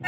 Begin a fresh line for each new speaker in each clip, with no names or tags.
欢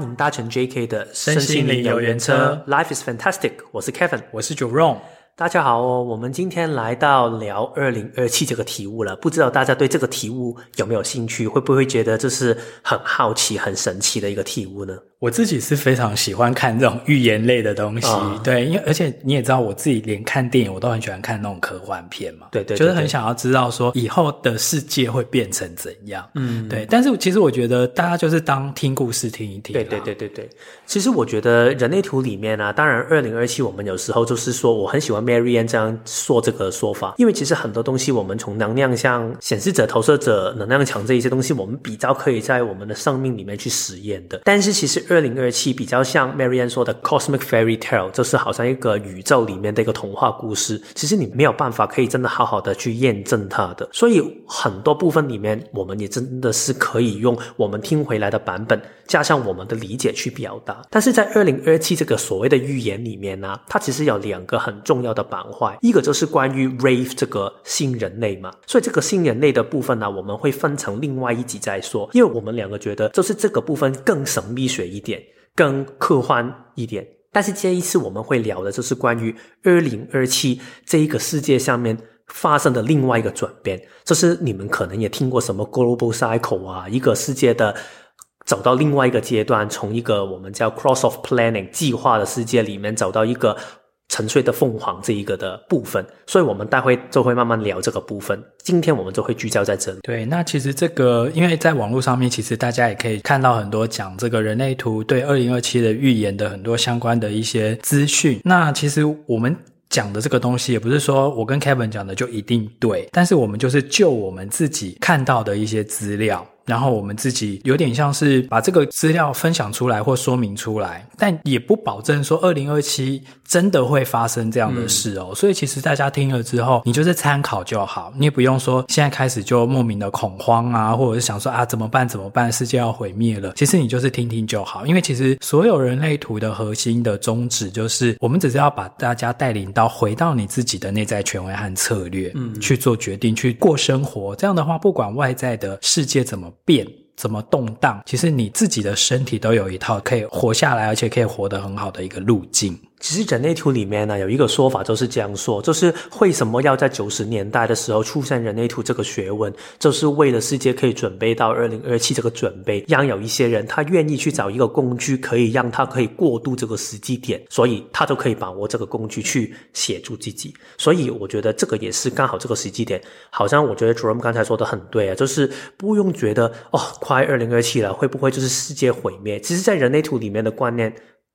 迎搭乘 JK 的身心灵游园车，Life is fantastic。我是 Kevin，
我是 Jerome。
大家好哦，我们今天来到聊二零二七这个题目了，不知道大家对这个题目有没有兴趣？会不会觉得这是很好奇、很神奇的一个题目呢？
我自己是非常喜欢看这种寓言类的东西，哦、对，因为而且你也知道，我自己连看电影我都很喜欢看那种科幻片嘛，
对对，对，对，
就是很想要知道说以后的世界会变成怎样，嗯，对。但是其实我觉得大家就是当听故事听一听，
对对对对对。其实我觉得人类图里面啊，当然二零二七我们有时候就是说，我很喜欢 Mary Ann 这样说这个说法，因为其实很多东西我们从能量像显示者、投射者、能量场这一些东西，我们比较可以在我们的生命里面去实验的。但是其实二零二七比较。像 Marian 说的 Cosmic Fairy Tale，就是好像一个宇宙里面的一个童话故事。其实你没有办法可以真的好好的去验证它的，所以很多部分里面，我们也真的是可以用我们听回来的版本，加上我们的理解去表达。但是在二零二七这个所谓的预言里面呢，它其实有两个很重要的板块，一个就是关于 Rave 这个新人类嘛。所以这个新人类的部分呢，我们会分成另外一集再说，因为我们两个觉得就是这个部分更神秘学一点。更科幻一点，但是这一次我们会聊的就是关于二零二七这一个世界上面发生的另外一个转变，就是你们可能也听过什么 global cycle 啊，一个世界的走到另外一个阶段，从一个我们叫 cross of planning 计划的世界里面走到一个。沉睡的凤凰这一个的部分，所以我们待会就会慢慢聊这个部分。今天我们就会聚焦在这里。
对，那其实这个，因为在网络上面，其实大家也可以看到很多讲这个人类图对二零二七的预言的很多相关的一些资讯。那其实我们讲的这个东西，也不是说我跟 Kevin 讲的就一定对，但是我们就是就我们自己看到的一些资料。然后我们自己有点像是把这个资料分享出来或说明出来，但也不保证说二零二七真的会发生这样的事哦。嗯。所以其实大家听了之后，你就是参考就好，你也不用说现在开始就莫名的恐慌啊，或者是想说啊怎么办怎么办，世界要毁灭了。其实你就是听听就好，因为其实所有人类图的核心的宗旨就是，我们只是要把大家带领到回到你自己的内在权威和策略，嗯，去做决定，去过生活。这样的话，不管外在的世界怎么变怎么动荡？其实你自己的身体都有一套可以活下来，而且可以活得很好的一个路径。
其实人类图里面呢，有一个说法就是这样说，就是为什么要在九十年代的时候出现人类图这个学问，就是为了世界可以准备到二零二七这个准备，让有一些人他愿意去找一个工具，可以让他可以过渡这个时机点，所以他就可以把握这个工具去协助自己。所以我觉得这个也是刚好这个时机点，好像我觉得 Jerome 刚才说的很对啊，就是不用觉得哦，快二零二七了，会不会就是世界毁灭？其实，在人类图里面的观念。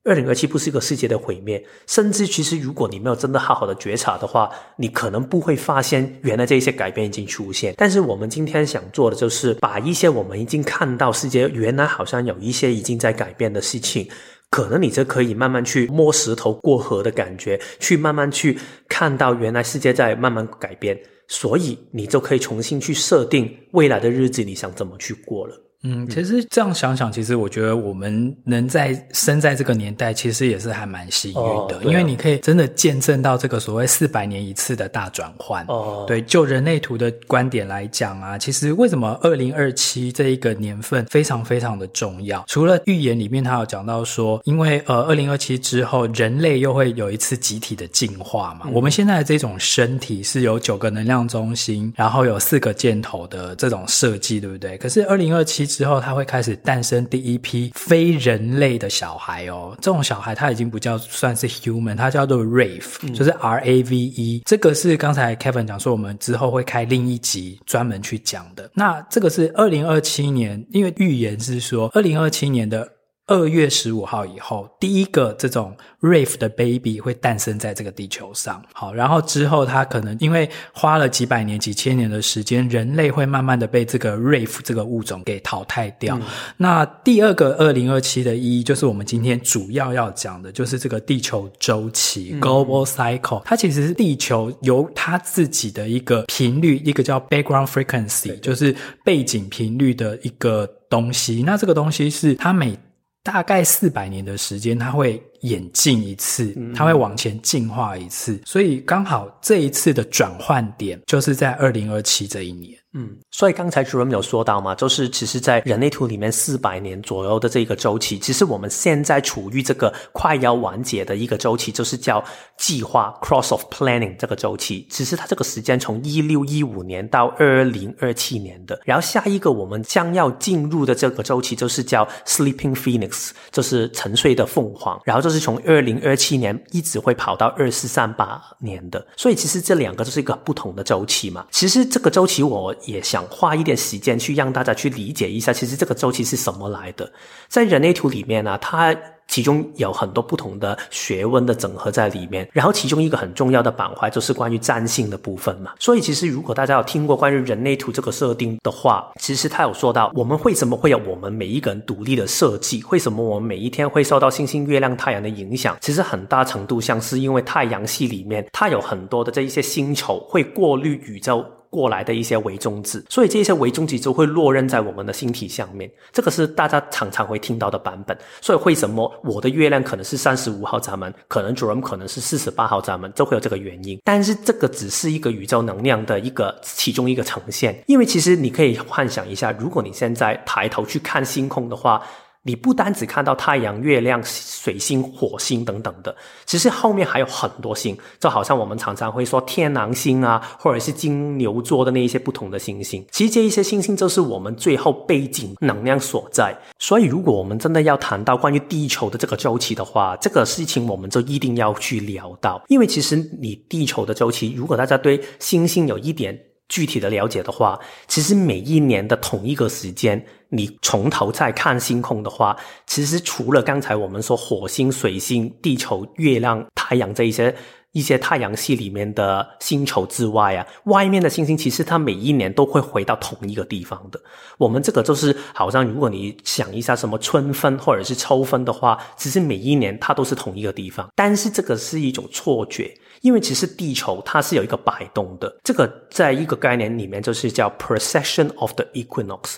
二零二七不是一个世界的毁灭，甚至其实如果你没有真的好好的觉察的话，你可能不会发现原来这一些改变已经出现。但是我们今天想做的就是把一些我们已经看到世界原来好像有一些已经在改变的事情，可能你就可以慢慢去摸石头过河的感觉，去慢慢去看到原来世界在慢慢改变，所以你就可以重新去设定未来的日子你想怎么去过了。
嗯，其实这样想想，其实我觉得我们能在生在这个年代，其实也是还蛮幸运的，哦啊、因为你可以真的见证到这个所谓四百年一次的大转换。哦，对，就人类图的观点来讲啊，其实为什么二零二七这一个年份非常非常的重要？除了预言里面他有讲到说，因为呃二零二七之后，人类又会有一次集体的进化嘛。嗯、我们现在的这种身体是有九个能量中心，然后有四个箭头的这种设计，对不对？可是二零二七。之后，他会开始诞生第一批非人类的小孩哦。这种小孩他已经不叫算是 human，他叫做 Rave，嗯，就是 R A V E。这个是刚才 Kevin 讲说，我们之后会开另一集专门去讲的。那这个是二零二七年，因为预言是说二零二七年的。二月十五号以后，第一个这种 Wraith 的 baby 会诞生在这个地球上。好，然后之后它可能因为花了几百年、几千年的时间，人类会慢慢的被这个 Wraith 这个物种给淘汰掉。嗯、那第二个二零二七的意义，就是我们今天主要要讲的，就是这个地球周期、嗯、（Global Cycle）。它其实是地球由它自己的一个频率，一个叫 Background Frequency，就是背景频率的一个东西。那这个东西是它每大概四百年的时间，它会演进一次，它会往前进化一次，嗯、所以刚好这一次的转换点就是在二零二七这一年。
嗯，所以刚才 Jerome 有说到嘛，就是其实，在人类图里面四百年左右的这个周期，其实我们现在处于这个快要完结的一个周期，就是叫计划 （cross of planning） 这个周期。其实它这个时间从一六一五年到二零二七年的，然后下一个我们将要进入的这个周期就是叫 Sleeping Phoenix，就是沉睡的凤凰，然后就是是从二零二七年一直会跑到二四三八年的。所以其实这两个就是一个不同的周期嘛。其实这个周期我。也想花一点时间去让大家去理解一下，其实这个周期是什么来的。在人类图里面呢，它其中有很多不同的学问的整合在里面。然后其中一个很重要的板块就是关于占星的部分嘛。所以其实如果大家有听过关于人类图这个设定的话，其实他有说到我们为什么会有我们每一个人独立的设计，为什么我们每一天会受到星星、月亮、太阳的影响。其实很大程度上是因为太阳系里面它有很多的这一些星球会过滤宇宙。过来的一些微中子，所以这些微中子就会落任在我们的星体上面。这个是大家常常会听到的版本。所以为什么我的月亮可能是三十五号闸门，可能主人可能是四十八号闸门，就会有这个原因。但是这个只是一个宇宙能量的一个其中一个呈现。因为其实你可以幻想一下，如果你现在抬头去看星空的话。你不单只看到太阳、月亮、水星、火星等等的，其实后面还有很多星，就好像我们常常会说天狼星啊，或者是金牛座的那一些不同的星星。其实这一些星星就是我们最后背景能量所在。所以，如果我们真的要谈到关于地球的这个周期的话，这个事情我们就一定要去聊到，因为其实你地球的周期，如果大家对星星有一点。具体的了解的话，其实每一年的同一个时间，你从头再看星空的话，其实除了刚才我们说火星、水星、地球、月亮、太阳这一些一些太阳系里面的星球之外啊，外面的星星其实它每一年都会回到同一个地方的。我们这个就是好像如果你想一下什么春分或者是秋分的话，其实每一年它都是同一个地方，但是这个是一种错觉。因为其实地球它是有一个摆动的，这个在一个概念里面就是叫 precession of the equinox，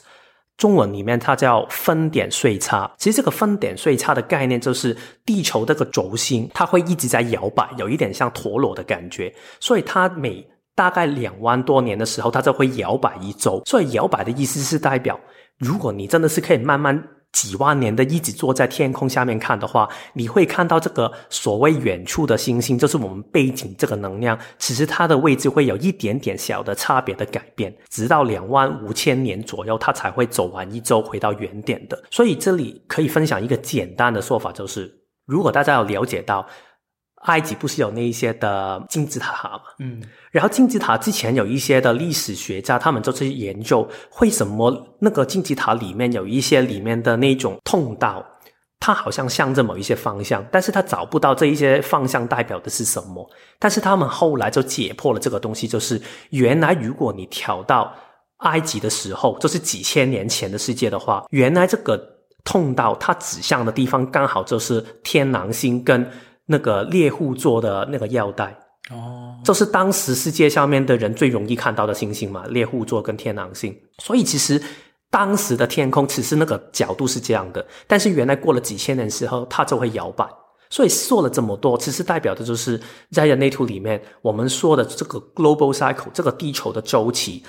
中文里面它叫分点岁差。其实这个分点岁差的概念就是地球这个轴心它会一直在摇摆，有一点像陀螺的感觉，所以它每大概两万多年的时候，它就会摇摆一周。所以摇摆的意思是代表，如果你真的是可以慢慢。几万年的一直坐在天空下面看的话，你会看到这个所谓远处的星星，就是我们背景这个能量，其实它的位置会有一点点小的差别的改变，直到两万五千年左右，它才会走完一周回到原点的。所以这里可以分享一个简单的说法，就是如果大家要了解到。埃及不是有那一些的金字塔嘛？嗯，然后金字塔之前有一些的历史学家，他们就去研究为什么那个金字塔里面有一些里面的那种通道，它好像向着某一些方向，但是他找不到这一些方向代表的是什么。但是他们后来就解破了这个东西，就是原来如果你调到埃及的时候，就是几千年前的世界的话，原来这个通道它指向的地方刚好就是天狼星跟。那个猎户座的那个腰带哦，就是当时世界上面的人最容易看到的星星嘛，猎户座跟天狼星。所以其实当时的天空其实那个角度是这样的，但是原来过了几千年之后，它就会摇摆。所以说了这么多，其实代表的就是在人类图里面我们说的这个 global cycle，这个地球的周期。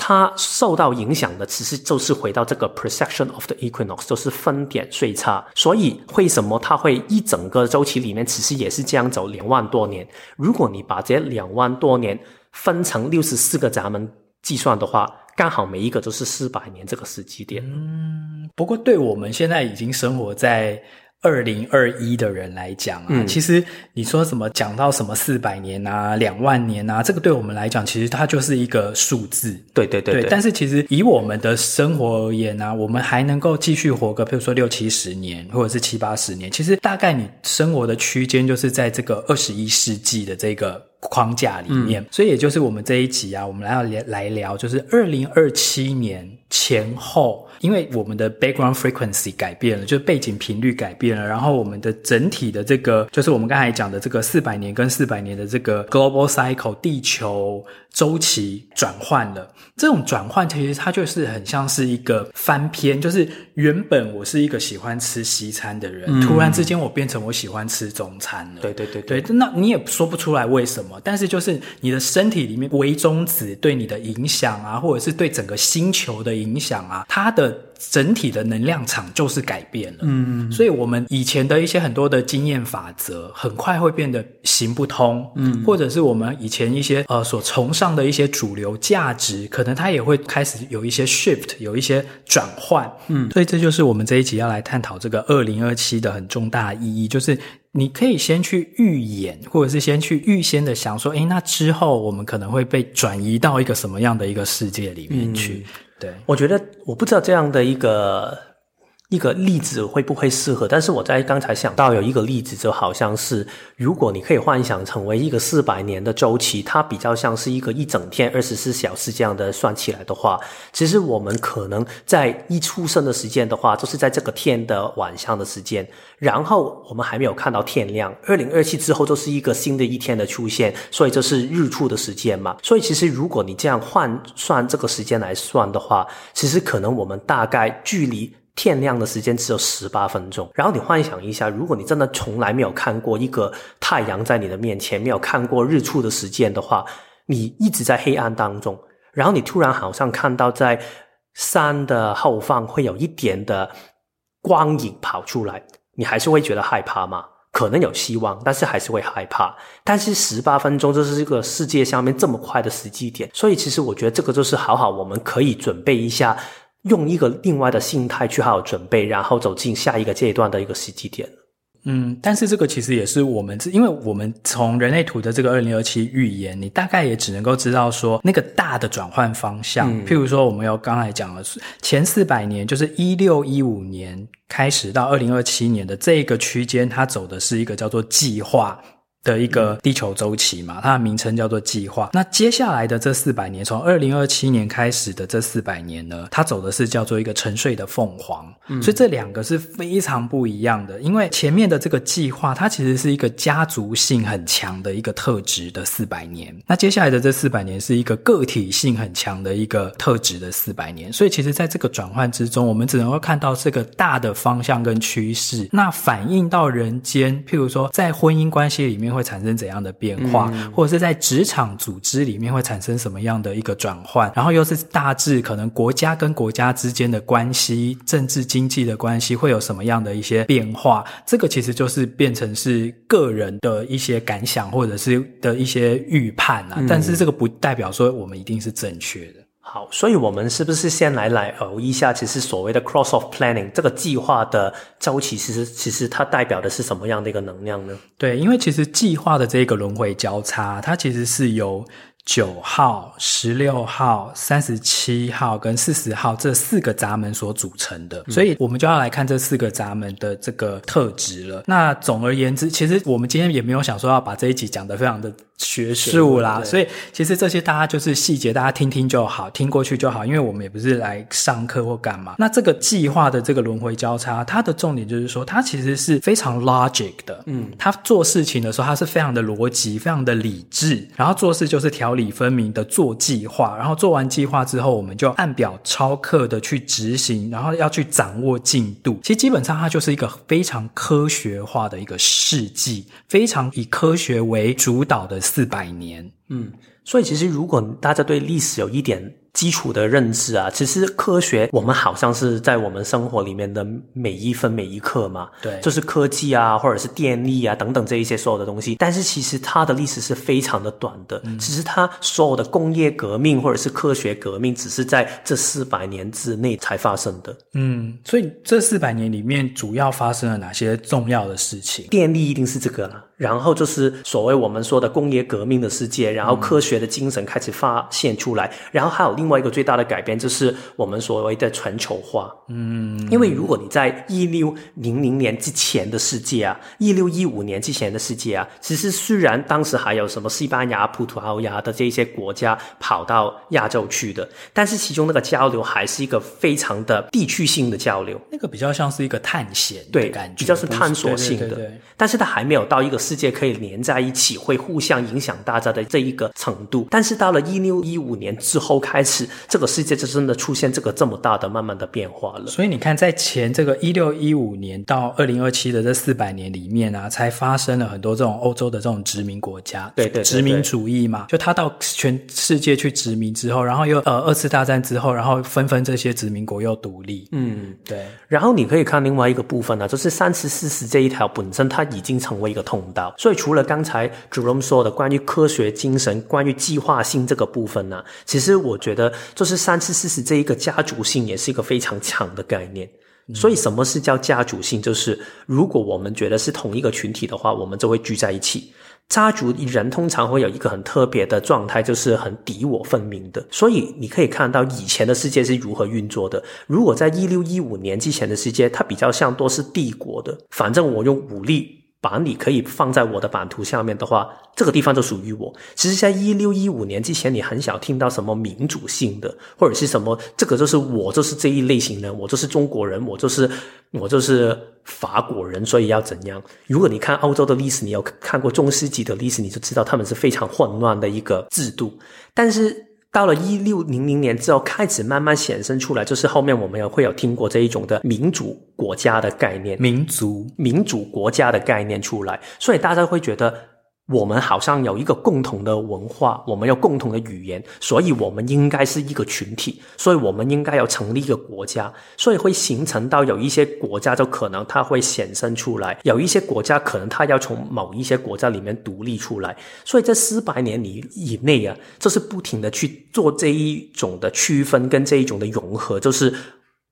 它受到影响的，其实就是回到这个 precession of the equinox，就是分点岁差。所以为什么它会一整个周期里面，其实也是这样走两万多年？如果你把这两万多年分成六十四个闸门计算的话，刚好每一个都是四百年这个时机点。
嗯，不过对我们现在已经生活在。二零二一的人来讲啊，嗯，其实你说什么讲到什么四百年啊、两万年啊，这个对我们来讲，其实它就是一个数字。
对对对，对，对。
但是其实以我们的生活而言啊，我们还能够继续活个，比如说六七十年，或者是七八十年。其实大概你生活的区间就是在这个二十一世纪的这个框架里面。嗯、所以也就是我们这一集啊，我们来要来聊，就是二零二七年前后。因为我们的 background frequency 改变了，就是背景频率改变了，然后我们的整体的这个，就是我们刚才讲的这个四百年跟四百年的这个 global cycle 地球周期转换了。这种转换其实它就是很像是一个翻篇，就是原本我是一个喜欢吃西餐的人，嗯、突然之间我变成我喜欢吃中餐了。
对对对对，
对，那你也说不出来为什么，但是就是你的身体里面微中子对你的影响啊，或者是对整个星球的影响啊，它的。整体的能量场就是改变了，嗯，所以我们以前的一些很多的经验法则，很快会变得行不通，嗯，或者是我们以前一些呃所崇尚的一些主流价值，可能它也会开始有一些 shift，有一些转换，嗯，所以这就是我们这一集要来探讨这个二零二七的很重大的意义，就是你可以先去预演，或者是先去预先的想说，诶，那之后我们可能会被转移到一个什么样的一个世界里面去。嗯对，
我觉得我不知道这样的一个一个例子会不会适合，但是我在刚才想到有一个例子，就好像是如果你可以幻想成为一个四百年的周期，它比较像是一个一整天二十四小时这样的算起来的话，其实我们可能在一出生的时间的话，就是在这个天的晚上的时间。然后我们还没有看到天亮，二零二七之后就是一个新的一天的出现，所以这是日出的时间嘛。所以其实如果你这样换算这个时间来算的话，其实可能我们大概距离天亮的时间只有十八分钟。然后你幻想一下，如果你真的从来没有看过一个太阳在你的面前，没有看过日出的时间的话，你一直在黑暗当中，然后你突然好像看到在山的后方会有一点的光影跑出来。你还是会觉得害怕吗？可能有希望，但是还是会害怕。但是十八分钟，这是这个世界上面这么快的时机点，所以其实我觉得这个就是好好，我们可以准备一下，用一个另外的心态去好好准备，然后走进下一个阶段的一个时机点。
嗯，但是这个其实也是我们，因为我们从人类图的这个二零二七预言，你大概也只能够知道说那个大的转换方向。嗯、譬如说，我们有刚才讲了前四百年，就是一六一五年开始到二零二七年的这个区间，它走的是一个叫做计划。的一个地球周期嘛，它的名称叫做计划。那接下来的这四百年，从二零二七年开始的这四百年呢，它走的是叫做一个沉睡的凤凰。嗯，所以这两个是非常不一样的。因为前面的这个计划，它其实是一个家族性很强的一个特质的四百年。那接下来的这四百年是一个个体性很强的一个特质的四百年。所以其实在这个转换之中，我们只能够看到这个大的方向跟趋势。那反映到人间，譬如说在婚姻关系里面。会产生怎样的变化，嗯、或者是在职场组织里面会产生什么样的一个转换？然后又是大致可能国家跟国家之间的关系、政治经济的关系会有什么样的一些变化？这个其实就是变成是个人的一些感想，或者是的一些预判啊。嗯、但是这个不代表说我们一定是正确的。
好，所以我们是不是先来来聊一下，其实所谓的 Cross-off Planning 这个计划的周期，其实其实它代表的是什么样的一个能量呢？
对，因为其实计划的这个轮回交叉，它其实是由九号、十六号、三十七号跟四十号这四个闸门所组成的，所以我们就要来看这四个闸门的这个特质了。那总而言之，其实我们今天也没有想说要把这一集讲得非常的。学术啦，所以其实这些大家就是细节，大家听听就好，听过去就好，因为我们也不是来上课或干嘛。那这个计划的这个轮回交叉，它的重点就是说，它其实是非常 logic 的，嗯，它做事情的时候，它是非常的逻辑，非常的理智，然后做事就是条理分明的做计划，然后做完计划之后，我们就按表超课的去执行，然后要去掌握进度。其实基本上它就是一个非常科学化的一个事迹，非常以科学为主导的。四百年，
嗯，所以其实如果大家对历史有一点基础的认知啊，其实科学我们好像是在我们生活里面的每一分每一刻嘛，
对，
就是科技啊，或者是电力啊等等这一些所有的东西。但是其实它的历史是非常的短的，嗯，其实它所有的工业革命或者是科学革命，只是在这四百年之内才发生的。
嗯，所以这四百年里面主要发生了哪些重要的事情？
电力一定是这个了。然后就是所谓我们说的工业革命的世界，然后科学的精神开始发现出来，然后还有另另外一个最大的改变，就是我们所谓的全球化。嗯，因为如果你在一六零零年之前的世界啊，一六一五年之前的世界啊，其实虽然当时还有什么西班牙、葡萄牙的这些国家跑到亚洲去的，但是其中那个交流还是一个非常的地区性的交流，
那个比较像是一个探险的感觉，
比较是探索性的。对对对对，但是它还没有到一个世界可以连在一起，会互相影响大家的这一个程度。但是到了一六一五年之后开始，这个世界就真的出现这个这么大的慢慢的变化了。
所以你看，在前这个一六一五年到二零二七的这四百年里面啊，才发生了很多这种欧洲的这种殖民国家，
对对，对对，
殖民主义嘛，就他到全世界去殖民之后，然后又呃二次大战之后，然后纷纷这些殖民国又独立，
嗯，对。然后你可以看另外一个部分呢、啊，就是三十四十这一条本身它已经成为一个通道，所以除了刚才 Jerome 说的关于科学精神、关于计划性这个部分呢、啊，其实我觉得就是三次四十这一个家族性也是一个非常强的概念。所以，什么是叫家族性？就是如果我们觉得是同一个群体的话，我们就会聚在一起。家族人通常会有一个很特别的状态，就是很敌我分明的。所以，你可以看到以前的世界是如何运作的。如果在一六一五年之前的世界，它比较像多是帝国的，反正我用武力。把你可以放在我的版图下面的话，这个地方就属于我。其实，在一六一五年之前，你很少听到什么民主性的，或者是什么这个就是我就是这一类型人，我就是中国人，我就是我就是法国人，所以要怎样？如果你看欧洲的历史，你有看过中世纪的历史，你就知道他们是非常混乱的一个制度，但是。到了一六零零年之后，开始慢慢显生出来，就是后面我们也会有听过这一种的民主国家的概念，
民族
民主国家的概念出来，所以大家会觉得。我们好像有一个共同的文化，我们有共同的语言，所以我们应该是一个群体，所以我们应该要成立一个国家，所以会形成到有一些国家就可能它会显生出来，有一些国家可能它要从某一些国家里面独立出来，所以这四百年里以内啊，就是不停的去做这一种的区分跟这一种的融合，就是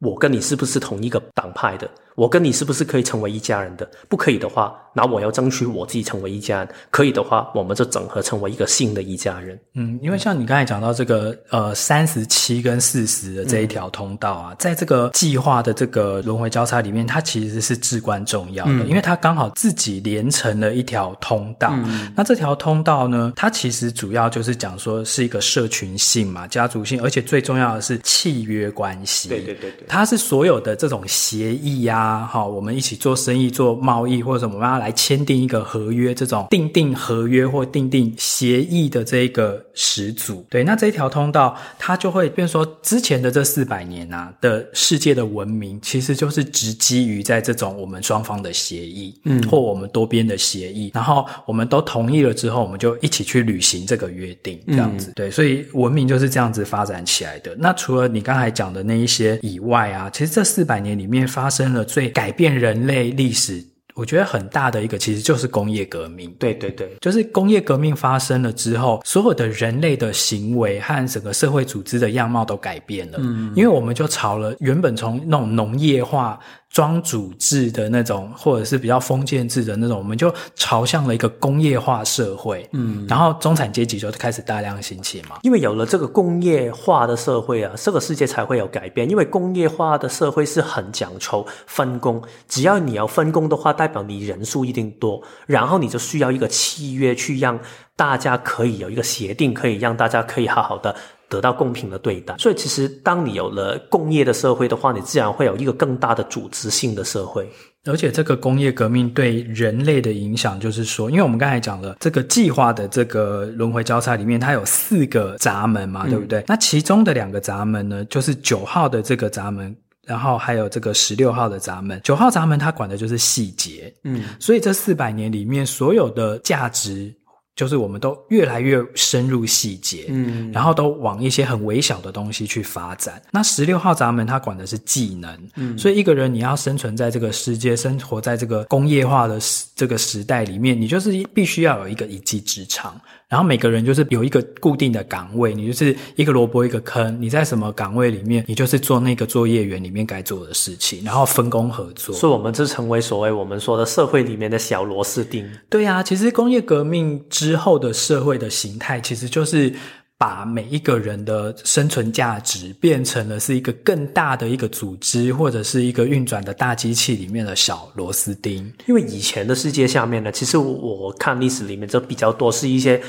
我跟你是不是同一个党派的。我跟你是不是可以成为一家人的？不可以的话，那我要争取我自己成为一家人。可以的话，我们就整合成为一个新的一家人。
嗯，因为像你刚才讲到这个呃三十七跟四十的这一条通道啊，嗯、在这个计划的这个轮回交叉里面，它其实是至关重要的，嗯、因为它刚好自己连成了一条通道。嗯、那这条通道呢，它其实主要就是讲说是一个社群性嘛，家族性，而且最重要的是契约关系。
对对对对，
它是所有的这种协议呀、啊。啊，好，我们一起做生意、做贸易，或者我们要来签订一个合约，这种订定合约或订定协议的这个始祖。对，那这一条通道，它就会变说，之前的这四百年啊的世界的文明，其实就是直基于在这种我们双方的协议，嗯，或我们多边的协议，然后我们都同意了之后，我们就一起去履行这个约定，这样子。嗯、对，所以文明就是这样子发展起来的。那除了你刚才讲的那一些以外啊，其实这四百年里面发生了最改变人类历史，我觉得很大的一个其实就是工业革命。
对对对，
就是工业革命发生了之后，所有的人类的行为和整个社会组织的样貌都改变了。嗯，因为我们就朝了原本从那种农业化。庄主制的那种，或者是比较封建制的那种，我们就朝向了一个工业化社会，嗯，然后中产阶级就开始大量兴起嘛。
因为有了这个工业化的社会啊，这个世界才会有改变。因为工业化的社会是很讲求分工，只要你要分工的话，代表你人数一定多，然后你就需要一个契约去让大家可以有一个协定，可以让大家可以好好的。得到公平的对待，所以其实当你有了工业的社会的话，你自然会有一个更大的组织性的社会。
而且这个工业革命对人类的影响，就是说，因为我们刚才讲了这个计划的这个轮回交叉里面，它有四个闸门嘛，对不对？嗯、那其中的两个闸门呢，就是九号的这个闸门，然后还有这个十六号的闸门。九号闸门它管的就是细节，嗯，所以这四百年里面所有的价值。就是我们都越来越深入细节，嗯，然后都往一些很微小的东西去发展。那十六号闸门它管的是技能，嗯，所以一个人你要生存在这个世界，生活在这个工业化的这个时代里面，你就是必须要有一个一技之长。然后每个人就是有一个固定的岗位，你就是一个萝卜一个坑，你在什么岗位里面，你就是做那个作业员里面该做的事情，然后分工合作。
所以我们就成为所谓我们说的社会里面的小螺丝钉。
对呀，其实工业革命之后的社会的形态，其实就是把每一个人的生存价值变成了是一个更大的一个组织，或者是一个运转的大机器里面的小螺丝钉。
因为以前的世界下面呢，其实我看历史里面就比较多是一些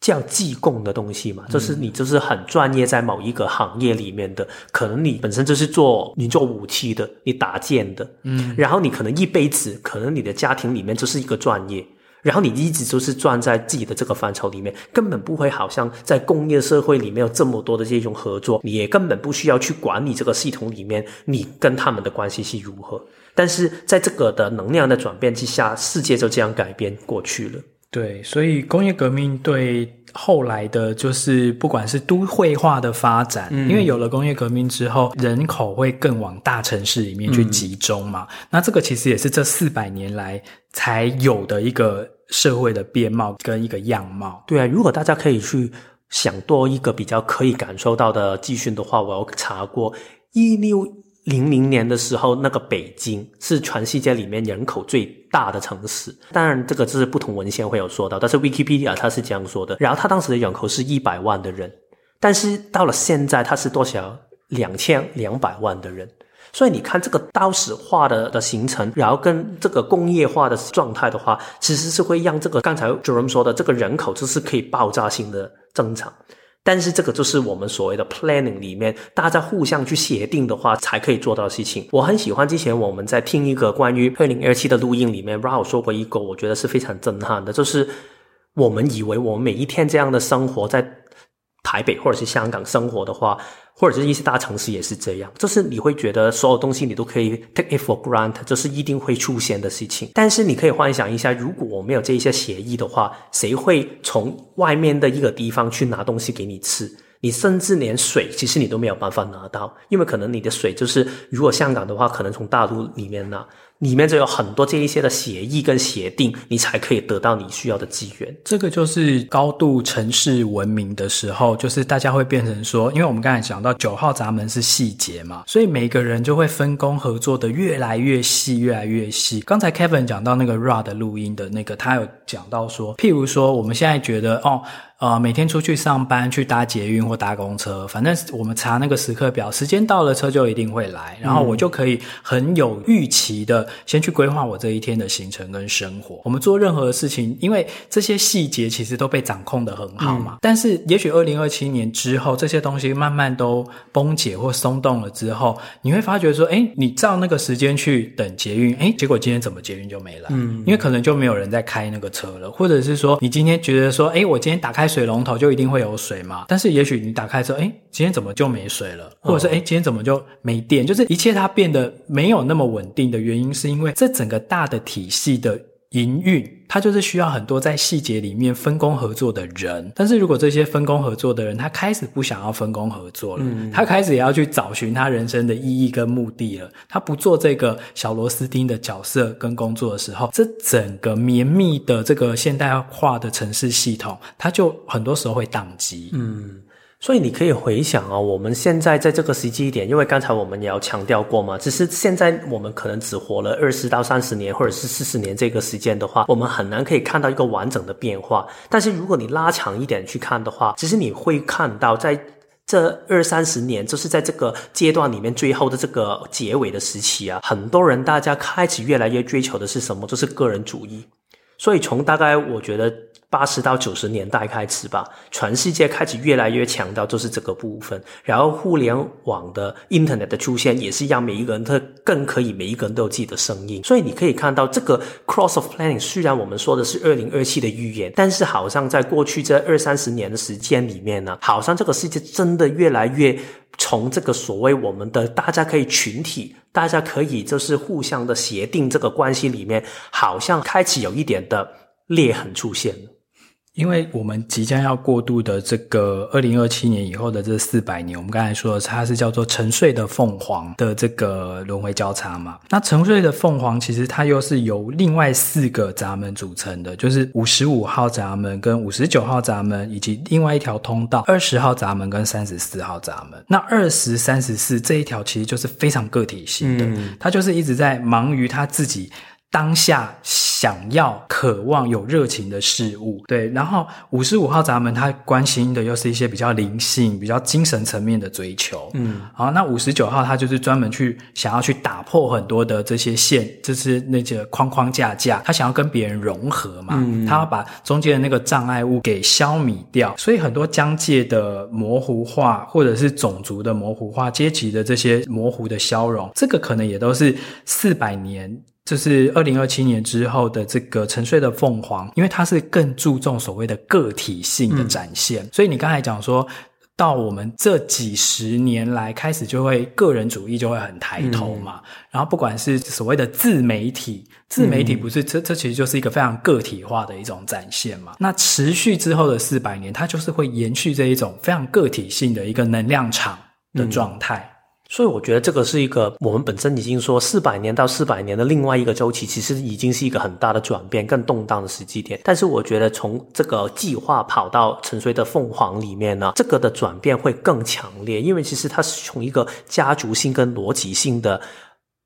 叫技工的东西嘛，就是你就是很专业在某一个行业里面的，可能你本身就是做你做武器的，你打剑的，嗯，然后你可能一辈子，可能你的家庭里面就是一个专业。然后你一直都是转在自己的这个范畴里面，根本不会好像在工业社会里面有这么多的这种合作，你也根本不需要去管理这个系统里面你跟他们的关系是如何。但是在这个的能量的转变之下，世界就这样改变过去了。
对，所以工业革命对后来的，就是不管是都会化的发展，嗯，因为有了工业革命之后，人口会更往大城市里面去集中嘛。嗯，那这个其实也是这四百年来才有的一个社会的面貌跟一个样貌。
对啊，如果大家可以去想多一个比较可以感受到的资讯的话，我有查过一六。零零年的时候，那个北京是全世界里面人口最大的城市。当然，这个是不同文献会有说到，但是 Wikipedia 它是这样说的。然后，它当时的人口是一百万的人，但是到了现在，它是多少？两千两百万的人。所以，你看这个都市化的的形成，然后跟这个工业化的状态的话，其实是会让这个刚才 Jerome 说的这个人口就是可以爆炸性的增长。但是这个就是我们所谓的 planning 里面，大家互相去协定的话，才可以做到的事情。我很喜欢之前我们在听一个关于二零二七的录音里面，Rao 说过一个，我觉得是非常震撼的，就是我们以为我们每一天这样的生活在台北或者是香港生活的话。或者是一些大城市也是这样，就是你会觉得所有东西你都可以 take it for granted，这是一定会出现的事情。但是你可以幻想一下，如果我没有这一些协议的话，谁会从外面的一个地方去拿东西给你吃？你甚至连水，其实你都没有办法拿到，因为可能你的水就是，如果香港的话，可能从大陆里面拿。里面就有很多这一些的协议跟协定，你才可以得到你需要的资源。
这个就是高度城市文明的时候，就是大家会变成说，因为我们刚才讲到九号闸门是细节嘛，所以每个人就会分工合作的越来越细，越来越细。刚才 Kevin 讲到那个 Ra 的录音的那个，他有讲到说，譬如说我们现在觉得哦。呃，每天出去上班，去搭捷运或搭公车，反正我们查那个时刻表，时间到了，车就一定会来，然后我就可以很有预期的先去规划我这一天的行程跟生活。我们做任何的事情，因为这些细节其实都被掌控的很好嘛。嗯、但是，也许二零二七年之后，这些东西慢慢都崩解或松动了之后，你会发觉说，哎，你照那个时间去等捷运，哎，结果今天怎么捷运就没了？嗯，因为可能就没有人在开那个车了，或者是说，你今天觉得说，哎，我今天打开。水龙头就一定会有水嘛？但是也许你打开之后，哎，今天怎么就没水了？或者是哎，今天怎么就没电？就是一切它变得没有那么稳定的原因，是因为这整个大的体系的。营运，它就是需要很多在细节里面分工合作的人。但是如果这些分工合作的人，他开始不想要分工合作了，嗯，他开始也要去找寻他人生的意义跟目的了。他不做这个小螺丝钉的角色跟工作的时候，这整个绵密的这个现代化的城市系统，它就很多时候会宕机。
嗯。所以你可以回想啊、我们现在在这个时机点，因为刚才我们也要强调过嘛，只是现在我们可能只活了二十到三十年，或者是四十年这个时间的话，我们很难可以看到一个完整的变化。但是如果你拉长一点去看的话，其实你会看到，在这二三十年，就是在这个阶段里面最后的这个结尾的时期啊，很多人大家开始越来越追求的是什么？就是个人主义。所以从大概我觉得八十到九十年代开始吧，全世界开始越来越强调就是这个部分。然后互联网的 Internet 的出现，也是让每一个人他更可以每一个人都有自己的声音。所以你可以看到这个 Cross of Planning，虽然我们说的是二零二七的预言，但是好像在过去这二三十年的时间里面呢，好像这个世界真的越来越。从这个所谓我们的大家可以群体，大家可以就是互相的协定这个关系里面，好像开始有一点的裂痕出现了。
因为我们即将要过渡的这个二零二七年以后的这四百年，我们刚才说的它是叫做沉睡的凤凰的这个轮回交叉嘛。那沉睡的凤凰其实它又是由另外四个闸门组成的，就是五十五号闸门跟五十九号闸门，以及另外一条通道二十号闸门跟三十四号闸门。那二十、三十四这一条其实就是非常个体性的，嗯，它就是一直在忙于它自己。当下想要、渴望、有热情的事物，对。然后五十五号闸门，他关心的又是一些比较灵性、比较精神层面的追求，嗯。好，那五十九号他就是专门去想要去打破很多的这些线，就是那些框框架架，他想要跟别人融合嘛，嗯。他要把中间的那个障碍物给消弭掉，所以很多疆界的模糊化，或者是种族的模糊化、阶级的这些模糊的消融，这个可能也都是四百年。就是二零二七年之后的这个沉睡的凤凰，因为它是更注重所谓的个体性的展现，嗯、所以你刚才讲说到我们这几十年来开始就会个人主义就会很抬头嘛，嗯、然后不管是所谓的自媒体，自媒体不是、嗯、这这其实就是一个非常个体化的一种展现嘛，那持续之后的四百年，它就是会延续这一种非常个体性的一个能量场的状态。嗯
所以我觉得这个是一个我们本身已经说四百年到四百年的另外一个周期，其实已经是一个很大的转变、更动荡的时机点。但是我觉得从这个计划跑到沉睡的凤凰里面呢，这个的转变会更强烈，因为其实它是从一个家族性跟逻辑性的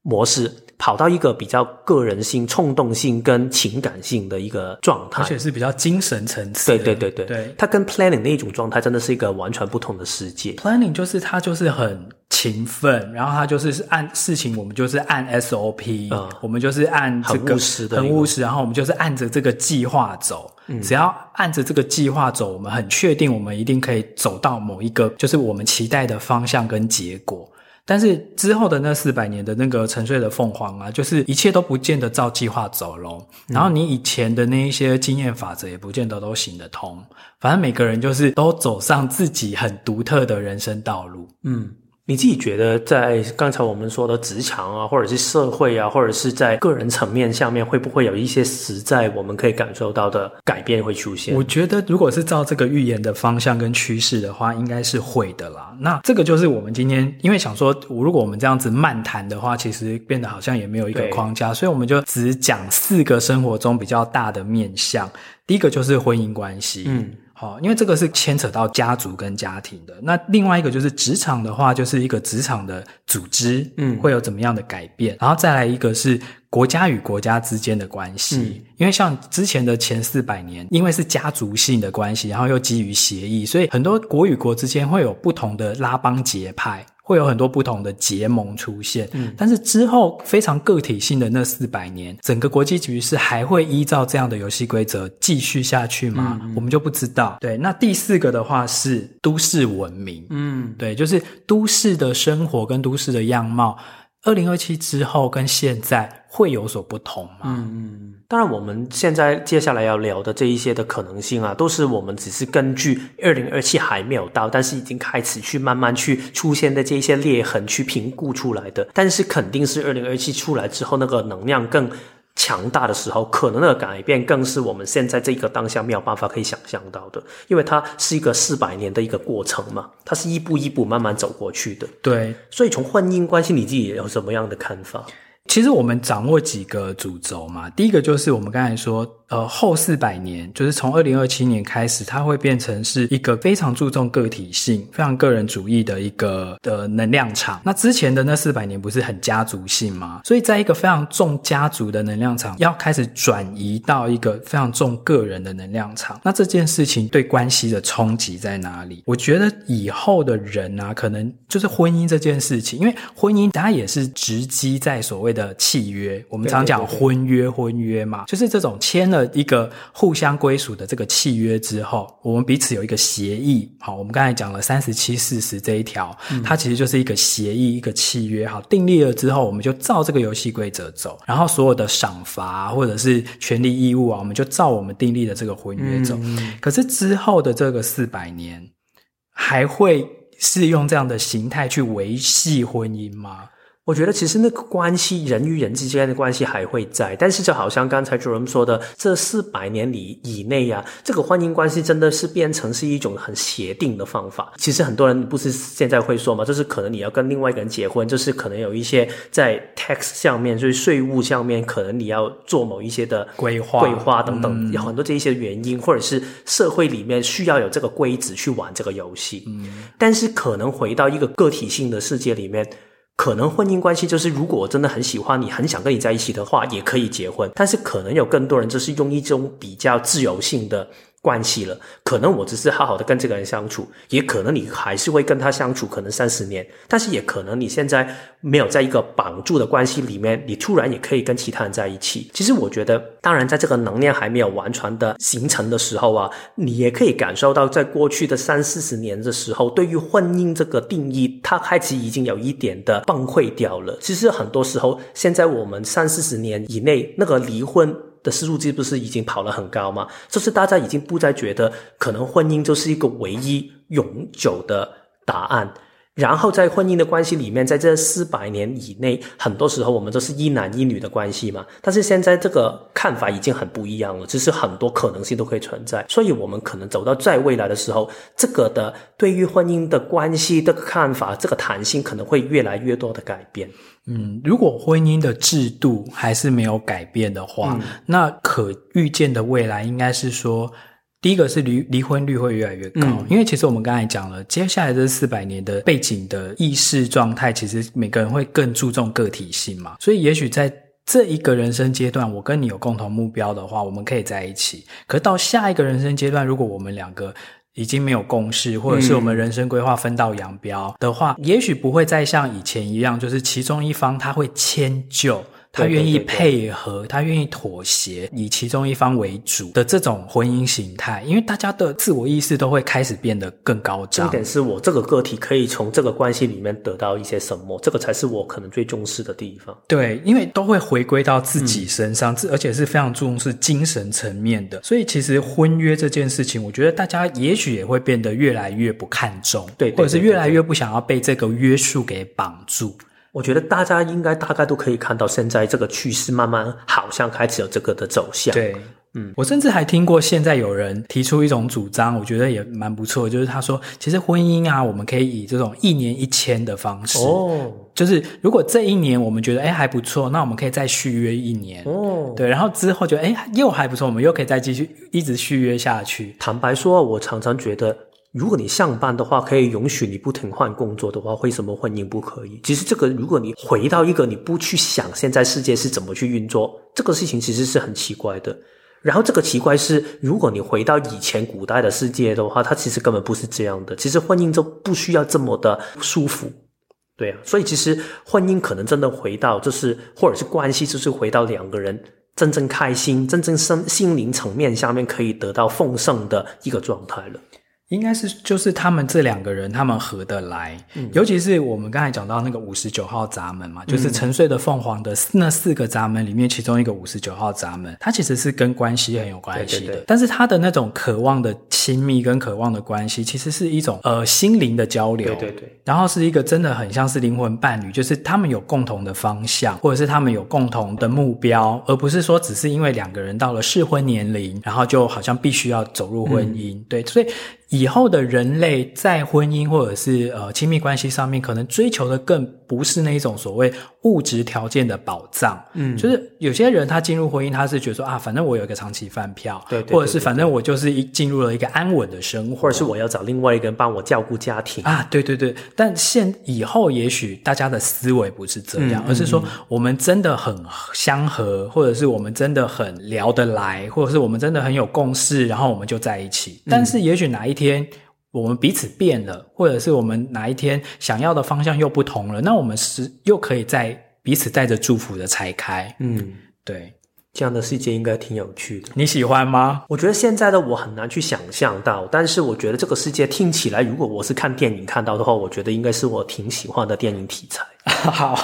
模式。跑到一个比较个人性、冲动性跟情感性的一个状态，
而且是比较精神层次。
对对对对，对，它跟 planning 那一种状态真的是一个完全不同的世界。
planning 就是它就是很勤奋，然后它就是按事情，我们就是按 SOP，嗯，我们就是按这个
很务实的，
很务实，然后我们就是按着这个计划走。嗯，只要按着这个计划走，我们很确定，我们一定可以走到某一个就是我们期待的方向跟结果。但是之后的那四百年的那个沉睡的凤凰啊，就是一切都不见得照计划走喽。然后你以前的那一些经验法则也不见得都行得通。反正每个人就是都走上自己很独特的人生道路。
嗯。你自己觉得，在刚才我们说的职场啊，或者是社会啊，或者是在个人层面下面，会不会有一些实在我们可以感受到的改变会出现？
我觉得，如果是照这个预言的方向跟趋势的话，应该是会的啦。那这个就是我们今天，因为想说，如果我们这样子漫谈的话，其实变得好像也没有一个框架，所以我们就只讲四个生活中比较大的面向。第一个就是婚姻关系，嗯。好，因为这个是牵扯到家族跟家庭的。那另外一个就是职场的话，就是一个职场的组织，嗯，会有怎么样的改变？然后再来一个是国家与国家之间的关系，嗯，因为像之前的前四百年，因为是家族性的关系，然后又基于协议，所以很多国与国之间会有不同的拉帮结派。会有很多不同的结盟出现，嗯，但是之后非常个体性的那四百年，整个国际局势还会依照这样的游戏规则继续下去吗？嗯，我们就不知道。对，那第四个的话是都市文明，嗯，对，就是都市的生活跟都市的样貌，二零二七之后跟现在会有所不同吗？嗯嗯。
当然，我们现在接下来要聊的这一些的可能性啊，都是我们只是根据二零二七还没有到，但是已经开始去慢慢去出现的这一些裂痕去评估出来的。但是肯定是二零二七出来之后，那个能量更强大的时候，可能的改变更是我们现在这个当下没有办法可以想象到的，因为它是一个四百年的一个过程嘛，它是一步一步慢慢走过去的。
对，
所以从婚姻关系，你自己有什么样的看法？
其实我们掌握几个主轴嘛，第一个就是我们刚才说。呃，后四百年就是从二零二七年开始，它会变成是一个非常注重个体性、非常个人主义的一个的能量场。那之前的那四百年不是很家族性吗？所以在一个非常重家族的能量场，要开始转移到一个非常重个人的能量场。那这件事情对关系的冲击在哪里？我觉得以后的人啊，可能就是婚姻这件事情，因为婚姻它也是直击在所谓的契约。我们常讲婚约，婚约嘛，就是这种签。了一个互相归属的这个契约之后，我们彼此有一个协议。好，我们刚才讲了三十七四十这一条，嗯，它其实就是一个协议，一个契约。好，订立了之后，我们就照这个游戏规则走。然后所有的赏罚或者是权利义务啊，我们就照我们订立的这个婚约走。嗯，可是之后的这个四百年，还会是用这样的形态去维系婚姻吗？
我觉得其实那个关系，人与人之间的关系还会在，但是就好像刚才 Jerome 说的，这四百年里以内呀、啊，这个婚姻关系真的是变成是一种很协定的方法。其实很多人不是现在会说嘛，就是可能你要跟另外一个人结婚，就是可能有一些在 tax 上面，就是税务上面，可能你要做某一些的
规划、
规划等等，有很多这一些原因，或者是社会里面需要有这个规则去玩这个游戏。嗯，但是可能回到一个个体性的世界里面。可能婚姻关系就是，如果我真的很喜欢你，很想跟你在一起的话，也可以结婚。但是可能有更多人就是用一种比较自由性的。关系了，可能我只是好好的跟这个人相处，也可能你还是会跟他相处，可能三十年，但是也可能你现在没有在一个绑住的关系里面，你突然也可以跟其他人在一起。其实我觉得，当然在这个能量还没有完全的形成的时候啊，你也可以感受到，在过去的三四十年的时候，对于婚姻这个定义，它开始已经有一点的崩溃掉了。其实很多时候，现在我们三四十年以内那个离婚。的数字不是已经跑了很高吗？就是大家已经不再觉得可能婚姻就是一个唯一永久的答案。然后在婚姻的关系里面，在这四百年以内，很多时候我们都是一男一女的关系嘛。但是现在这个看法已经很不一样了，只是很多可能性都可以存在。所以我们可能走到在未来的时候，这个的对于婚姻的关系的看法，这个弹性可能会越来越多的改变。
嗯，如果婚姻的制度还是没有改变的话，嗯、那可预见的未来应该是说。第一个是离离婚率会越来越高，嗯，因为其实我们刚才讲了，接下来这四百年的背景的意识状态，其实每个人会更注重个体性嘛，所以也许在这一个人生阶段，我跟你有共同目标的话，我们可以在一起。可到下一个人生阶段，如果我们两个已经没有共识，或者是我们人生规划分道扬镳的话，嗯，也许不会再像以前一样，就是其中一方他会迁就。他愿意配合，他愿意妥协，以其中一方为主的这种婚姻形态，因为大家的自我意识都会开始变得更高涨。
重点是我这个个体可以从这个关系里面得到一些什么，这个才是我可能最重视的地方。
对，因为都会回归到自己身上，嗯、而且是非常重视精神层面的。所以其实婚约这件事情，我觉得大家也许也会变得越来越不看重，对，对，对，对，对，或者是越来越不想要被这个约束给绑住。
我觉得大家应该大概都可以看到，现在这个趋势慢慢好像开始有这个的走向。
对，嗯，我甚至还听过现在有人提出一种主张，我觉得也蛮不错，就是他说，其实婚姻啊，我们可以以这种一年一签的方式，哦，就是如果这一年我们觉得诶还不错，那我们可以再续约一年，哦，对，然后之后觉得诶又还不错，我们又可以再继续一直续约下去。
坦白说，我常常觉得。如果你上班的话，可以允许你不停换工作的话，为什么婚姻不可以？其实这个，如果你回到一个你不去想现在世界是怎么去运作，这个事情其实是很奇怪的。然后这个奇怪是，如果你回到以前古代的世界的话，它其实根本不是这样的。其实婚姻就不需要这么的舒服，对啊。所以其实婚姻可能真的回到，就是或者是关系，就是回到两个人真正开心、真正心心灵层面下面可以得到丰盛的一个状态了。
应该是就是他们这两个人，他们合得来，嗯，尤其是我们刚才讲到那个五十九号闸门嘛，就是沉睡的凤凰的那四个闸门里面，其中一个五十九号闸门，它其实是跟关系很有关系的，对对对，但是他的那种渴望的亲密跟渴望的关系，其实是一种呃心灵的交流，对对对，然后是一个真的很像是灵魂伴侣，就是他们有共同的方向，或者是他们有共同的目标，而不是说只是因为两个人到了适婚年龄，然后就好像必须要走入婚姻，嗯，对，所以。以后的人类在婚姻或者是呃亲密关系上面，可能追求的更不是那一种所谓物质条件的保障，嗯，就是有些人他进入婚姻，他是觉得说啊，反正我有一个长期饭票，对，对，对，对，或者是反正我就是一进入了一个安稳的生活，
或者是我要找另外一个人帮我照顾家庭
啊，对对对。但现以后也许大家的思维不是这样，嗯，而是说我们真的很相合，或者是我们真的很聊得来，或者是我们真的很有共识，然后我们就在一起。但是也许哪一天。天，我们彼此变了，或者是我们哪一天想要的方向又不同了，那我们是又可以在彼此带着祝福的拆开。嗯，对，
这样的世界应该挺有趣的。
你喜欢吗？
我觉得现在的我很难去想象到，但是我觉得这个世界听起来，如果我是看电影看到的话，我觉得应该是我挺喜欢的电影题材。
好，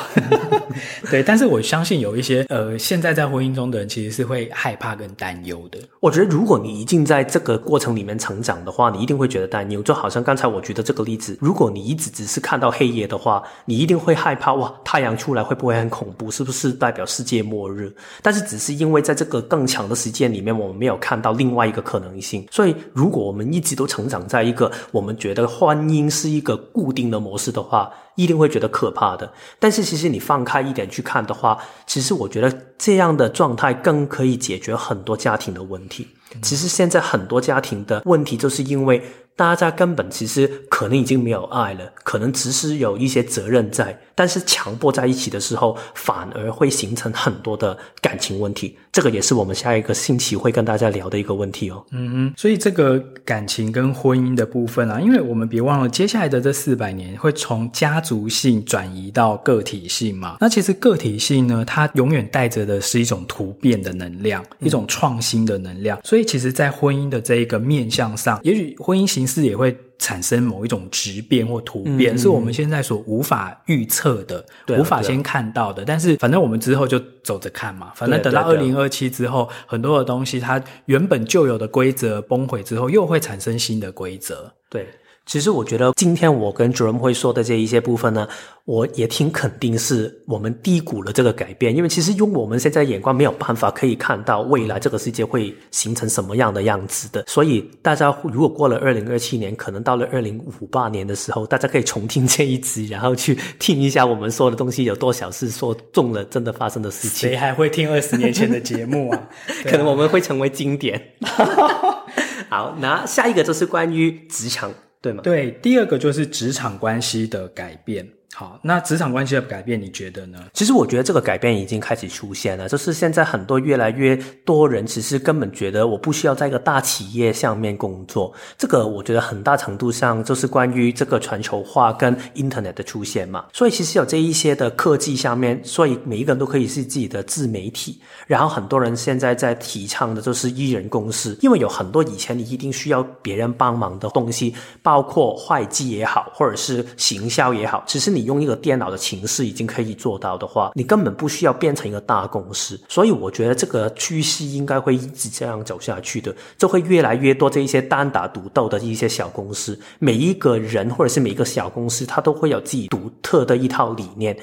对，但是我相信有一些呃，现在在婚姻中的人其实是会害怕跟担忧的。
我觉得如果你已经在这个过程里面成长的话，你一定会觉得担忧。就好像刚才我举的这个例子，如果你一直只是看到黑夜的话，你一定会害怕哇，太阳出来会不会很恐怖？是不是代表世界末日？但是只是因为在这个更强的时间里面，我们没有看到另外一个可能性。所以，如果我们一直都成长在一个我们觉得婚姻是一个固定的模式的话，一定会觉得可怕的。但是其实你放开一点去看的话，其实我觉得这样的状态更可以解决很多家庭的问题。其实现在很多家庭的问题，就是因为大家根本其实可能已经没有爱了，可能只是有一些责任在，但是强迫在一起的时候，反而会形成很多的感情问题。这个也是我们下一个星期会跟大家聊的一个问题哦。
嗯哼，所以这个感情跟婚姻的部分啊，因为我们别忘了，接下来的这四百年会从家族性转移到个体性嘛。那其实个体性呢，它永远带着的是一种突变的能量，一种创新的能量。所以其实，在婚姻的这一个面向上，也许婚姻形式也会产生某一种质变或突变，嗯、是我们现在所无法预测的，啊、无法先看到的。但是，反正我们之后就走着看嘛。反正等到二零二七之后，很多的东西它原本就有的规则崩毁之后，又会产生新的规则。
对。其实我觉得今天我跟 Jerome 会说的这一些部分呢，我也挺肯定是我们低估了这个改变，因为其实用我们现在眼光没有办法可以看到未来这个世界会形成什么样的样子的。所以大家如果过了二零二七年，可能到了二零五八年的时候，大家可以重听这一集，然后去听一下我们说的东西有多少是说中了真的发生的事情。
谁还会听二十年前的节目啊？啊
可能我们会成为经典。好，那下一个就是关于职场。对吗？
对，第二个就是职场关系的改变。好，那职场关系的改变，你觉得呢？
其实我觉得这个改变已经开始出现了，就是现在很多越来越多人其实根本觉得我不需要在一个大企业上面工作。这个我觉得很大程度上就是关于这个全球化跟 Internet 的出现嘛。所以其实有这一些的科技下面，所以每一个人都可以是自己的自媒体。然后很多人现在在提倡的就是一人公司，因为有很多以前你一定需要别人帮忙的东西，包括会计也好，或者是行销也好，其实你。你用一个电脑的形式已经可以做到的话，你根本不需要变成一个大公司。所以我觉得这个趋势应该会一直这样走下去的，就会越来越多这一些单打独斗的一些小公司。每一个人或者是每一个小公司，它都会有自己独特的一套理念。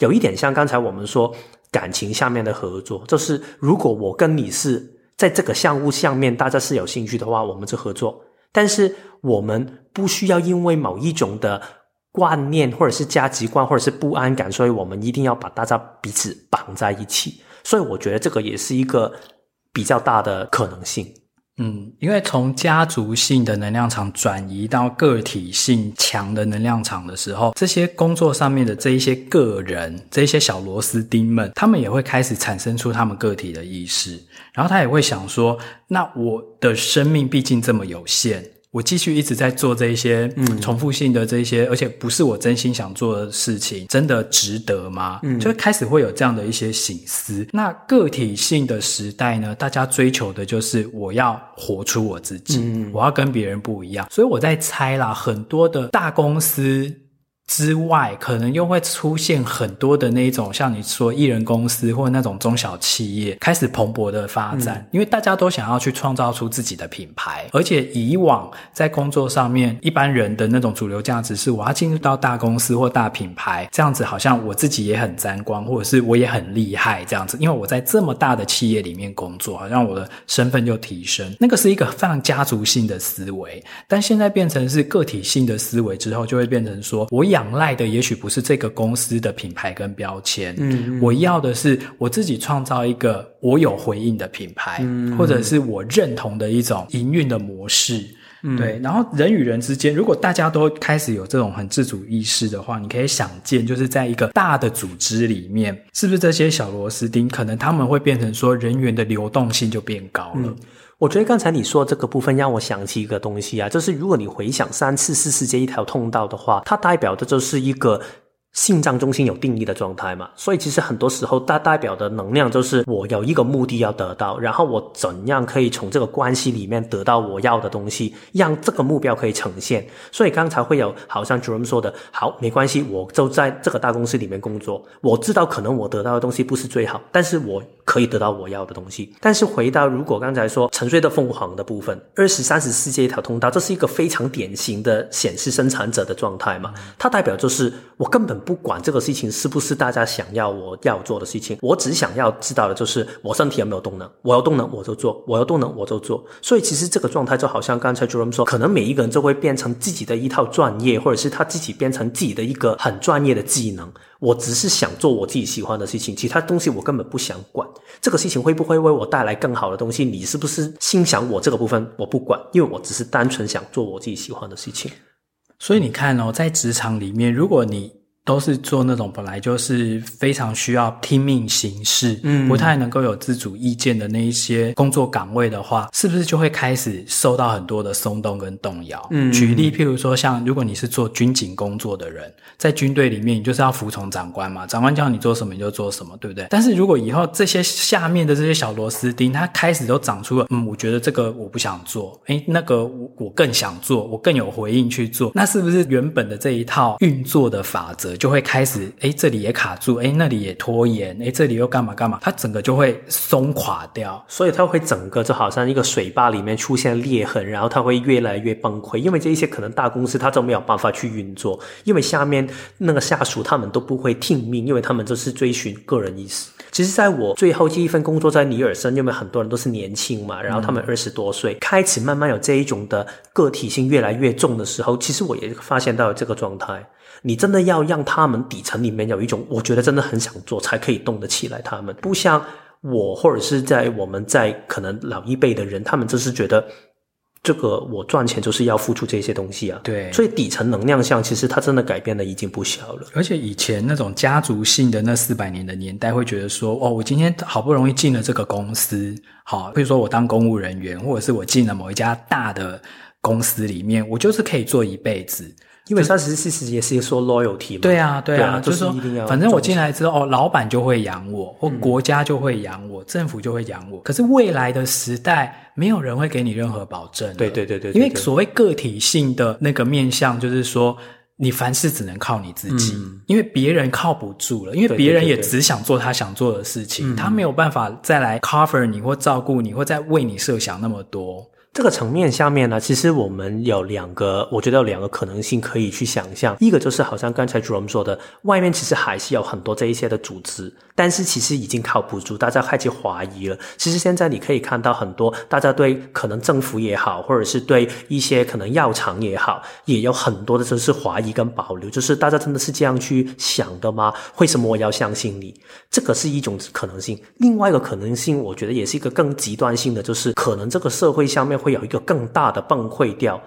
有一点像刚才我们说感情下面的合作，就是如果我跟你是在这个项目下面，大家是有兴趣的话，我们就合作。但是我们不需要因为某一种的。观念或者是价值观或者是不安感，所以我们一定要把大家彼此绑在一起。所以我觉得这个也是一个比较大的可能性。
嗯，因为从家族性的能量场转移到个体性强的能量场的时候，这些工作上面的这一些个人，这一些小螺丝钉们，他们也会开始产生出他们个体的意识，然后他也会想说：那我的生命毕竟这么有限。我继续一直在做这一些嗯重复性的这一些，嗯、而且不是我真心想做的事情，真的值得吗？嗯，就开始会有这样的一些醒思。那个体性的时代呢，大家追求的就是我要活出我自己，嗯、我要跟别人不一样。所以我在猜啦，很多的大公司。之外，可能又会出现很多的那一种，像你说艺人公司或者那种中小企业开始蓬勃的发展，嗯、因为大家都想要去创造出自己的品牌，而且以往在工作上面，一般人的那种主流价值是我要进入到大公司或大品牌，这样子好像我自己也很沾光，或者是我也很厉害这样子，因为我在这么大的企业里面工作，好像我的身份就提升。那个是一个非常家族性的思维，但现在变成是个体性的思维之后，就会变成说我养。仰赖的也许不是这个公司的品牌跟标签，嗯，我要的是我自己创造一个我有回应的品牌，嗯，或者是我认同的一种营运的模式，嗯，对。然后人与人之间，如果大家都开始有这种很自主意识的话，你可以想见，就是在一个大的组织里面，是不是这些小螺丝钉，可能他们会变成说人员的流动性就变高了。嗯
我觉得刚才你说这个部分让我想起一个东西啊，就是如果你回想三次、四次这一条通道的话，它代表的就是一个。心脏中心有定义的状态嘛，所以其实很多时候它代表的能量就是我有一个目的要得到，然后我怎样可以从这个关系里面得到我要的东西，让这个目标可以呈现。所以刚才会有好像 Jerome 说的，好，没关系，我就在这个大公司里面工作，我知道可能我得到的东西不是最好，但是我可以得到我要的东西。但是回到如果刚才说沉睡的凤凰的部分，二十三十四这一条通道，这是一个非常典型的显示生产者的状态嘛，它代表就是我根本。不管这个事情是不是大家想要我要做的事情，我只想要知道的就是我身体有没有动能，我有动能我就做，我有动能我就做。所以其实这个状态就好像刚才 Jerome 说，可能每一个人就会变成自己的一套专业，或者是他自己变成自己的一个很专业的技能。我只是想做我自己喜欢的事情，其他东西我根本不想管。这个事情会不会为我带来更好的东西，你是不是心想我这个部分我不管，因为我只是单纯想做我自己喜欢的事情。
所以你看哦，在职场里面，如果你都是做那种本来就是非常需要听命行事，嗯，不太能够有自主意见的那一些工作岗位的话，是不是就会开始受到很多的松动跟动摇？嗯，举例譬如说，像如果你是做军警工作的人，在军队里面，你就是要服从长官嘛，长官叫你做什么你就做什么，对不对？但是如果以后这些下面的这些小螺丝钉，它开始都长出了，嗯，我觉得这个我不想做，诶，那个我我更想做，我更有回应去做，那是不是原本的这一套运作的法则？就会开始，诶，这里也卡住，诶，那里也拖延，诶，这里又干嘛干嘛，它整个就会松垮掉，
所以它会整个就好像一个水坝里面出现裂痕，然后它会越来越崩溃，因为这一些可能大公司它都没有办法去运作，因为下面那个下属他们都不会听命，因为他们就是追寻个人意思。其实，在我最后第一份工作在尼尔森，因为很多人都是年轻嘛，然后他们二十多岁，开始慢慢有这一种的个体性越来越重的时候，其实我也发现到这个状态。你真的要让他们底层里面有一种，我觉得真的很想做，才可以动得起来。他们不像我，或者是在我们在可能老一辈的人，他们就是觉得这个我赚钱就是要付出这些东西啊。
对，
所以底层能量上，其实它真的改变的已经不小了。
而且以前那种家族性的那四百年的年代，会觉得说，哦，我今天好不容易进了这个公司，好，比如说我当公务人员，或者是我进了某一家大的公司里面，我就是可以做一辈子。
因为三十四十也是说 loyalty 嘛，
对啊，对啊，就是说，反正我进来之后，哦，老板就会养我，或国家就会养我，政府就会养我。可是未来的时代，没有人会给你任何保证。
对对对对，
因为所谓个体性的那个面向，就是说，你凡事只能靠你自己，因为别人靠不住了，因为别人也只想做他想做的事情，他没有办法再来 cover 你或照顾你，或再为你设想那么多。
这个层面下面呢，其实我们有两个，我觉得有两个可能性可以去想象。一个就是好像刚才主任说的，外面其实还是有很多这一些的组织，但是其实已经靠不住，大家开始怀疑了。其实现在你可以看到很多，大家对可能政府也好，或者是对一些可能药厂也好，也有很多的就是怀疑跟保留，就是大家真的是这样去想的吗？为什么我要相信你？这个是一种可能性。另外一个可能性，我觉得也是一个更极端性的，就是可能这个社会下面。会有一个更大的崩溃掉，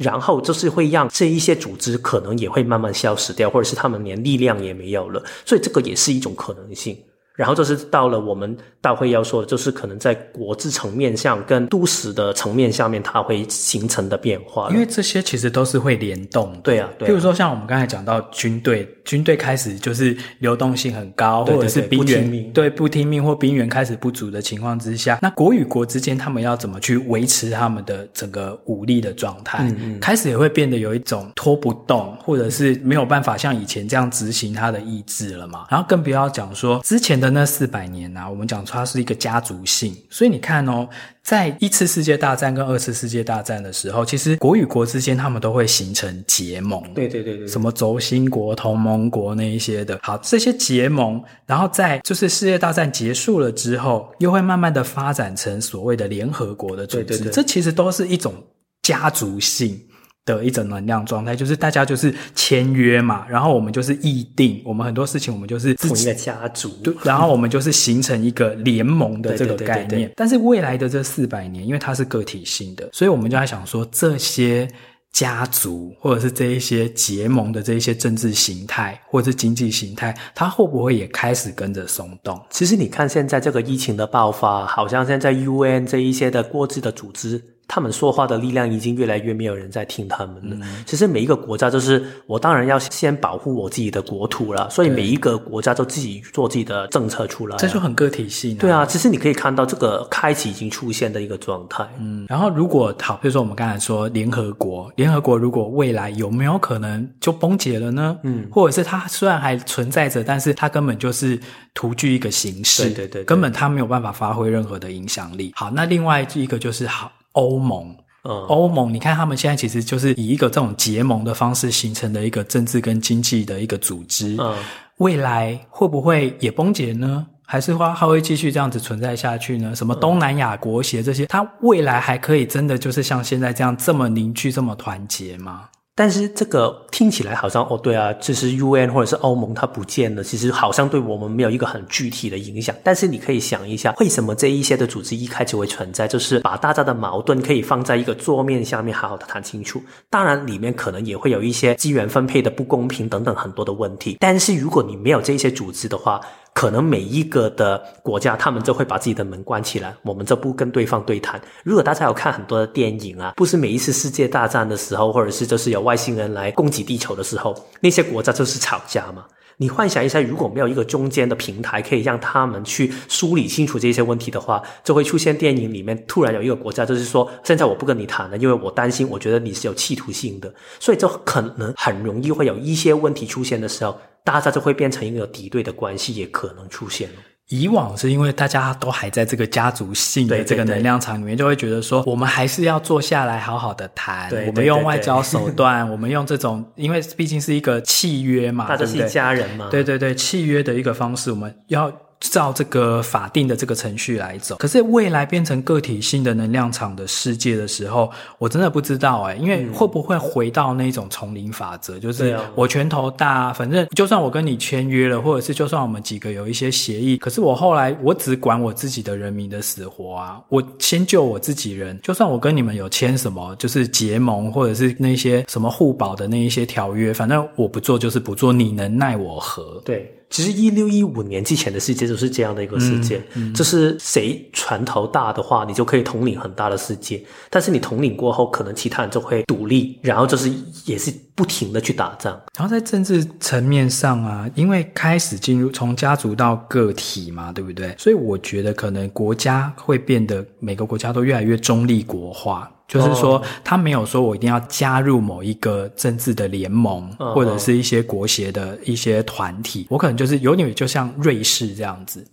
然后就是会让这一些组织可能也会慢慢消失掉，或者是他们连力量也没有了，所以这个也是一种可能性。然后就是到了我们大会要说的，就是可能在国际层面上跟都市的层面下面，它会形成的变化。
因为这些其实都是会联动的。
对啊，对啊。
譬如说像我们刚才讲到军队，军队开始就是流动性很高，或者是兵员对不听命或兵员开始不足的情况之下，那国与国之间他们要怎么去维持他们的整个武力的状态？嗯嗯。开始也会变得有一种拖不动，或者是没有办法像以前这样执行他的意志了嘛。然后更不要讲说之前的。那四百年啊，我们讲它是一个家族性，所以你看哦，在一次世界大战跟二次世界大战的时候，其实国与国之间他们都会形成结盟，
对对对对，
什么轴心国、同盟国那一些的。好，这些结盟，然后在就是世界大战结束了之后，又会慢慢的发展成所谓的联合国的组织，对对对，这其实都是一种家族性。的一种能量状态，就是大家就是签约嘛，然后我们就是议定，我们很多事情我们就是
同一个家族，
对，然后我们就是形成一个联盟的这个概念。对对对对对。但是未来的这四百年，因为它是个体性的，所以我们就在想说，这些家族或者是这一些结盟的这一些政治形态或者是经济形态，它会不会也开始跟着松动？
其实你看现在这个疫情的爆发，好像现在 UN 这一些的国际的组织。他们说话的力量已经越来越没有人在听他们了。嗯、其实每一个国家就是我当然要先保护我自己的国土了，所以每一个国家都自己做自己的政策出来，
这就很个体性。
对啊，其实你可以看到这个开启已经出现的一个状态。
嗯，然后如果好，比如说我们刚才说联合国，联合国如果未来有没有可能就崩解了呢？嗯，或者是它虽然还存在着，但是它根本就是徒具一个形式，
对对对，对，
根本它没有办法发挥任何的影响力。好，那另外一个就是好。欧盟，嗯，欧盟，你看他们现在其实就是以一个这种结盟的方式形成的一个政治跟经济的一个组织，嗯，未来会不会也崩解呢？还是话它会继续这样子存在下去呢？什么东南亚国协这些，它未来还可以真的就是像现在这样这么凝聚、这么团结吗？
但是这个听起来好像哦，对啊，其实 UN 或者是欧盟它不见了，其实好像对我们没有一个很具体的影响。但是你可以想一下，为什么这一些的组织一开始会存在？就是把大家的矛盾可以放在一个桌面下面，好好的谈清楚。当然，里面可能也会有一些资源分配的不公平等等很多的问题。但是如果你没有这些组织的话，可能每一个的国家，他们就会把自己的门关起来，我们就不跟对方对谈。如果大家有看很多的电影啊，不是每一次世界大战的时候，或者是就是有外星人来攻击地球的时候，那些国家就是吵架嘛。你幻想一下，如果没有一个中间的平台，可以让他们去梳理清楚这些问题的话，就会出现电影里面突然有一个国家，就是说现在我不跟你谈了，因为我担心，我觉得你是有企图性的，所以就可能很容易会有一些问题出现的时候。大家就会变成一个敌对的关系，也可能出现。
以往是因为大家都还在这个家族性的这个能量场里面，就会觉得说，我们还是要坐下来好好的谈。我们用外交手段，我们用这种，因为毕竟是一个契约嘛，
大家是一家人嘛。
对对对，契约的一个方式，我们要。照这个法定的这个程序来走，可是未来变成个体性的能量场的世界的时候，我真的不知道哎，因为会不会回到那种丛林法则，嗯、就是我拳头大，反正就算我跟你签约了，或者是就算我们几个有一些协议，可是我后来我只管我自己的人民的死活啊，我先救我自己人，就算我跟你们有签什么就是结盟，或者是那些什么互保的那一些条约，反正我不做就是不做，你能奈我何？
对。其实一六一五年之前的世界就是这样的一个世界，就是谁船头大的话，你就可以统领很大的世界。但是你统领过后，可能其他人就会独立，然后就是也是不停的去打仗。
然后在政治层面上啊，因为开始进入从家族到个体嘛，对不对？所以我觉得可能国家会变得每个国家都越来越中立国化。就是说，他没有说我一定要加入某一个政治的联盟，或者是一些国协的一些团体。我可能就是有点就像瑞士这样子，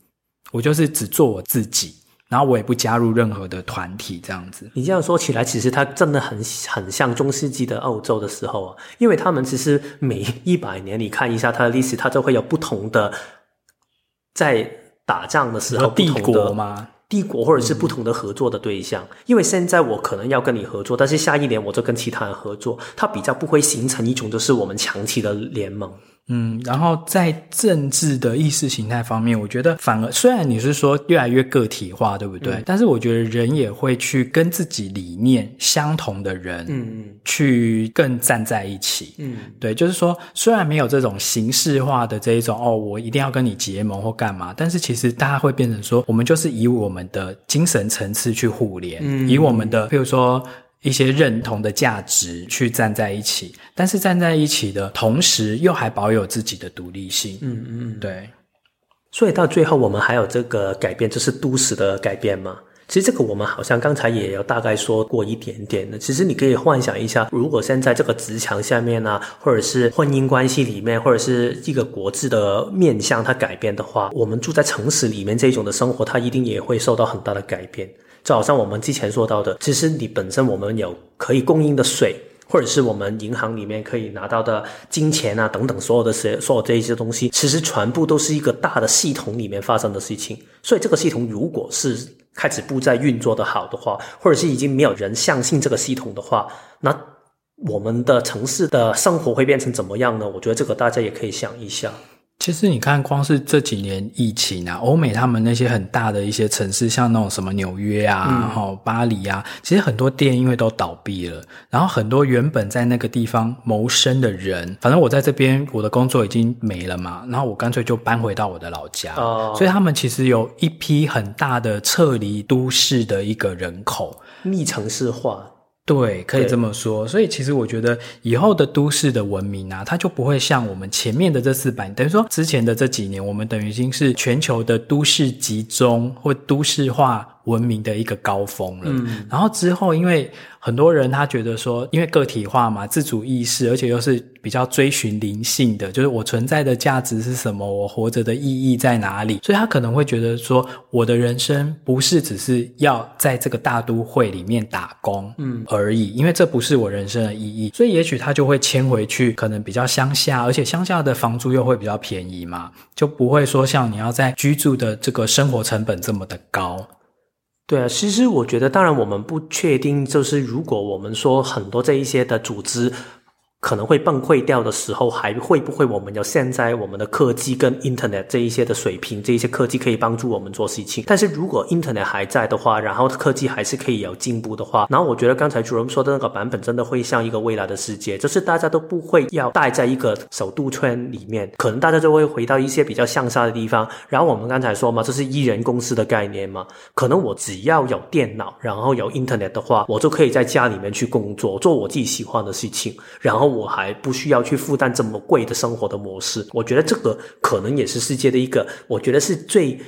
我就是只做我自己，然后我也不加入任何的团体这样子。
你这样说起来，其实它真的很很像中世纪的欧洲的时候啊，因为他们其实每一百年，你看一下它的历史，它就会有不同的在打仗的时候
帝国吗？
帝国或者是不同的合作的对象，因为现在我可能要跟你合作，但是下一年我就跟其他人合作，它比较不会形成一种就是我们长期的联盟。
嗯，然后在政治的意识形态方面，我觉得反而虽然你是说越来越个体化，对不对？嗯，但是我觉得人也会去跟自己理念相同的人，嗯嗯，去更站在一起。嗯，对，就是说虽然没有这种形式化的这一种哦，我一定要跟你结盟或干嘛，但是其实大家会变成说，我们就是以我们的精神层次去互联，嗯，以我们的，譬如说。一些认同的价值去站在一起，但是站在一起的同时，又还保有自己的独立性。嗯嗯，对。
所以到最后，我们还有这个改变，就是都市的改变吗？其实这个我们好像刚才也有大概说过一点点的。其实你可以幻想一下，如果现在这个职场下面呢、啊，或者是婚姻关系里面，或者是一个国字的面向它改变的话，我们住在城市里面这种的生活，它一定也会受到很大的改变。就好像我们之前说到的，其实你本身我们有可以供应的水，或者是我们银行里面可以拿到的金钱啊等等，所有的些所有这一些东西，其实全部都是一个大的系统里面发生的事情。所以这个系统如果是开始不再运作的好的话，或者是已经没有人相信这个系统的话，那我们的城市的生活会变成怎么样呢？我觉得这个大家也可以想一下。
其实你看，光是这几年疫情啊，欧美他们那些很大的一些城市，像那种什么纽约啊，然后巴黎啊，其实很多店因为都倒闭了，然后很多原本在那个地方谋生的人，反正我在这边我的工作已经没了嘛，然后我干脆就搬回到我的老家，哦，所以他们其实有一批很大的撤离都市的一个人口，
逆城市化。
对，可以这么说。所以其实我觉得以后的都市的文明啊，它就不会像我们前面的这四百，等于说之前的这几年，我们等于已经是全球的都市集中或都市化文明的一个高峰了。嗯，然后之后因为。很多人他觉得说，因为个体化嘛，自主意识，而且又是比较追寻灵性的，就是我存在的价值是什么，我活着的意义在哪里，所以他可能会觉得说，我的人生不是只是要在这个大都会里面打工，嗯而已，因为这不是我人生的意义，所以也许他就会迁回去，可能比较乡下，而且乡下的房租又会比较便宜嘛，就不会说像你要在居住的这个生活成本这么的高。
对啊，其实我觉得，当然我们不确定，就是如果我们说很多这一些的组织可能会崩溃掉的时候，还会不会我们有现在我们的科技跟 Internet 这一些的水平，这一些科技可以帮助我们做事情。但是如果 Internet 还在的话，然后科技还是可以有进步的话，然后我觉得刚才主任说的那个版本真的会像一个未来的世界，就是大家都不会要待在一个首都圈里面，可能大家就会回到一些比较乡下的地方。然后我们刚才说嘛，这是一人公司的概念嘛，可能我只要有电脑，然后有 Internet 的话，我就可以在家里面去工作，做我自己喜欢的事情，然后。我还不需要去负担这么贵的生活的模式，我觉得这个可能也是世界的一个，我觉得是最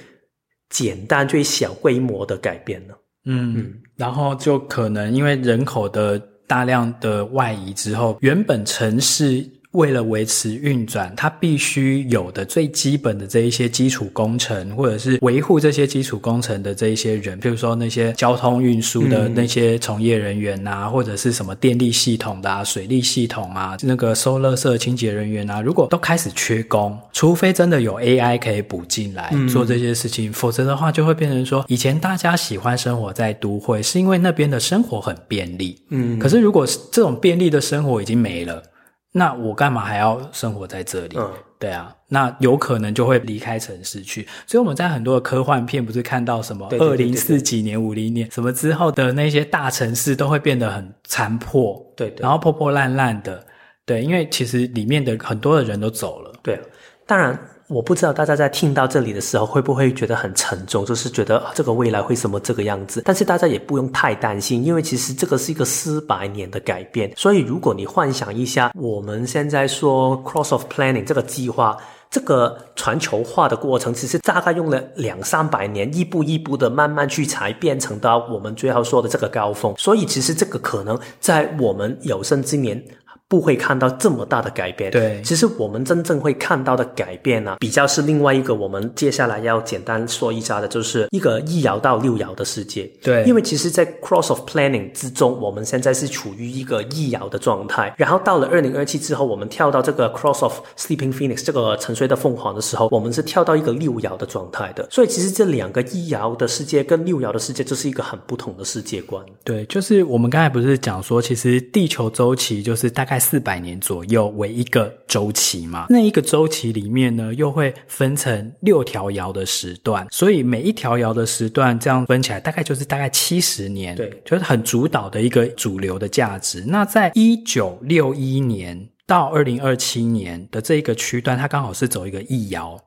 简单、最小规模的改变了。
嗯，嗯，然后就可能因为人口的大量的外移之后，原本城市。为了维持运转，它必须有的最基本的这一些基础工程，或者是维护这些基础工程的这一些人，比如说那些交通运输的那些从业人员啊，嗯、或者是什么电力系统的啊、水利系统啊、那个收垃圾清洁人员啊，如果都开始缺工，除非真的有 AI 可以补进来做这些事情，嗯、否则的话就会变成说，以前大家喜欢生活在都会，是因为那边的生活很便利。嗯，可是如果这种便利的生活已经没了。那我干嘛还要生活在这里？嗯，对啊，那有可能就会离开城市去。所以我们在很多的科幻片不是看到什么二零四几年、五零年什么之后的那些大城市都会变得很残破，对，对，然后破破烂烂的，对，因为其实里面的很多的人都走了。
对，当然。我不知道大家在听到这里的时候会不会觉得很沉重，就是觉得这个未来会什么这个样子？但是大家也不用太担心，因为其实这个是一个四百年的改变。所以如果你幻想一下，我们现在说 Cross of Planning 这个计划，这个全球化的过程，其实大概用了两三百年，一步一步的慢慢去才变成到我们最后说的这个高峰。所以其实这个可能在我们有生之年。不会看到这么大的改变。
对，
其实我们真正会看到的改变呢、啊，比较是另外一个我们接下来要简单说一下的，就是一个一爻到六爻的世界。
对，
因为其实，在 Cross of Planning 之中，我们现在是处于一个一爻的状态。然后到了二零二七之后，我们跳到这个 Cross of Sleeping Phoenix 这个沉睡的凤凰的时候，我们是跳到一个六爻的状态的。所以其实这两个一爻的世界跟六爻的世界，就是一个很不同的世界观。
对，就是我们刚才不是讲说，其实地球周期就是大概。四百年左右为一个周期嘛，那一个周期里面呢，又会分成六条爻的时段，所以每一条爻的时段这样分起来，大概就是大概七十年，
对，
就是很主导的一个主流的价值。那在一九六一年到二零二七年的这一个区段，它刚好是走一个易爻。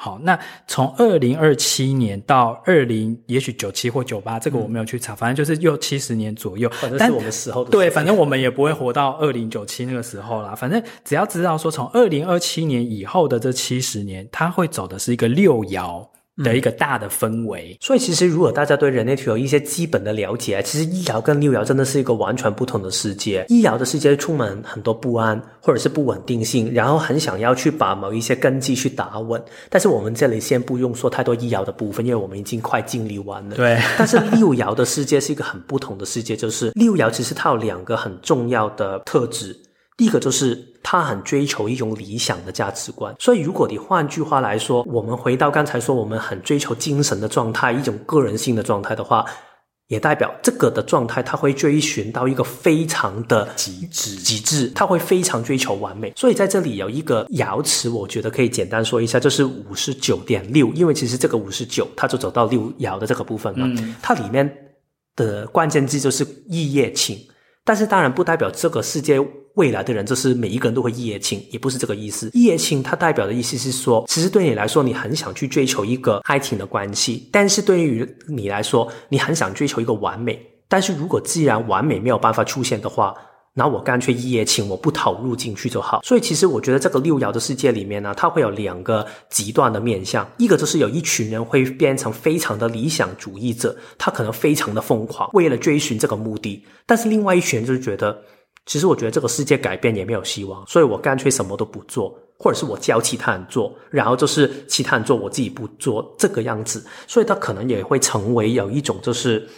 好，那从二零二七年到二零，也许九七或九八，这个我没有去查，嗯、反正就是又七十年左右。
反正是我们时候的。
对，反正我们也不会活到二零九七那个时候啦。反正只要知道说，从二零二七年以后的这七十年，它会走的是一个六爻。的一个大的氛围，
所以其实如果大家对人类图有一些基本的了解，其实一爻跟六爻真的是一个完全不同的世界。一爻的世界充满很多不安或者是不稳定性，然后很想要去把某一些根基去打稳。但是我们这里先不用说太多一爻的部分，因为我们已经快经历完了。
对。
但是六爻的世界是一个很不同的世界，就是六爻其实它有两个很重要的特质。第一个就是他很追求一种理想的价值观，所以如果你换句话来说，我们回到刚才说我们很追求精神的状态，一种个人性的状态的话，也代表这个的状态，他会追寻到一个非常的极致，极致，他会非常追求完美。所以在这里有一个爻辞，我觉得可以简单说一下，就是五十九点六，因为其实这个五十九，它就走到六爻的这个部分了，嗯、它里面的关键字就是一夜情，但是当然不代表这个世界。未来的人就是每一个人都会一夜情，也不是这个意思。一夜情它代表的意思是说，其实对你来说，你很想去追求一个爱情的关系，但是对于你来说，你很想追求一个完美。但是如果既然完美没有办法出现的话，那我干脆一夜情，我不投入进去就好。所以其实我觉得这个六爻的世界里面呢，它会有两个极端的面向，一个就是有一群人会变成非常的理想主义者，他可能非常的疯狂，为了追寻这个目的。但是另外一群人就是觉得。其实我觉得这个世界改变也没有希望，所以我干脆什么都不做，或者是我教其他人做，然后就是其他人做，我自己不做这个样子，所以他可能也会成为有一种就是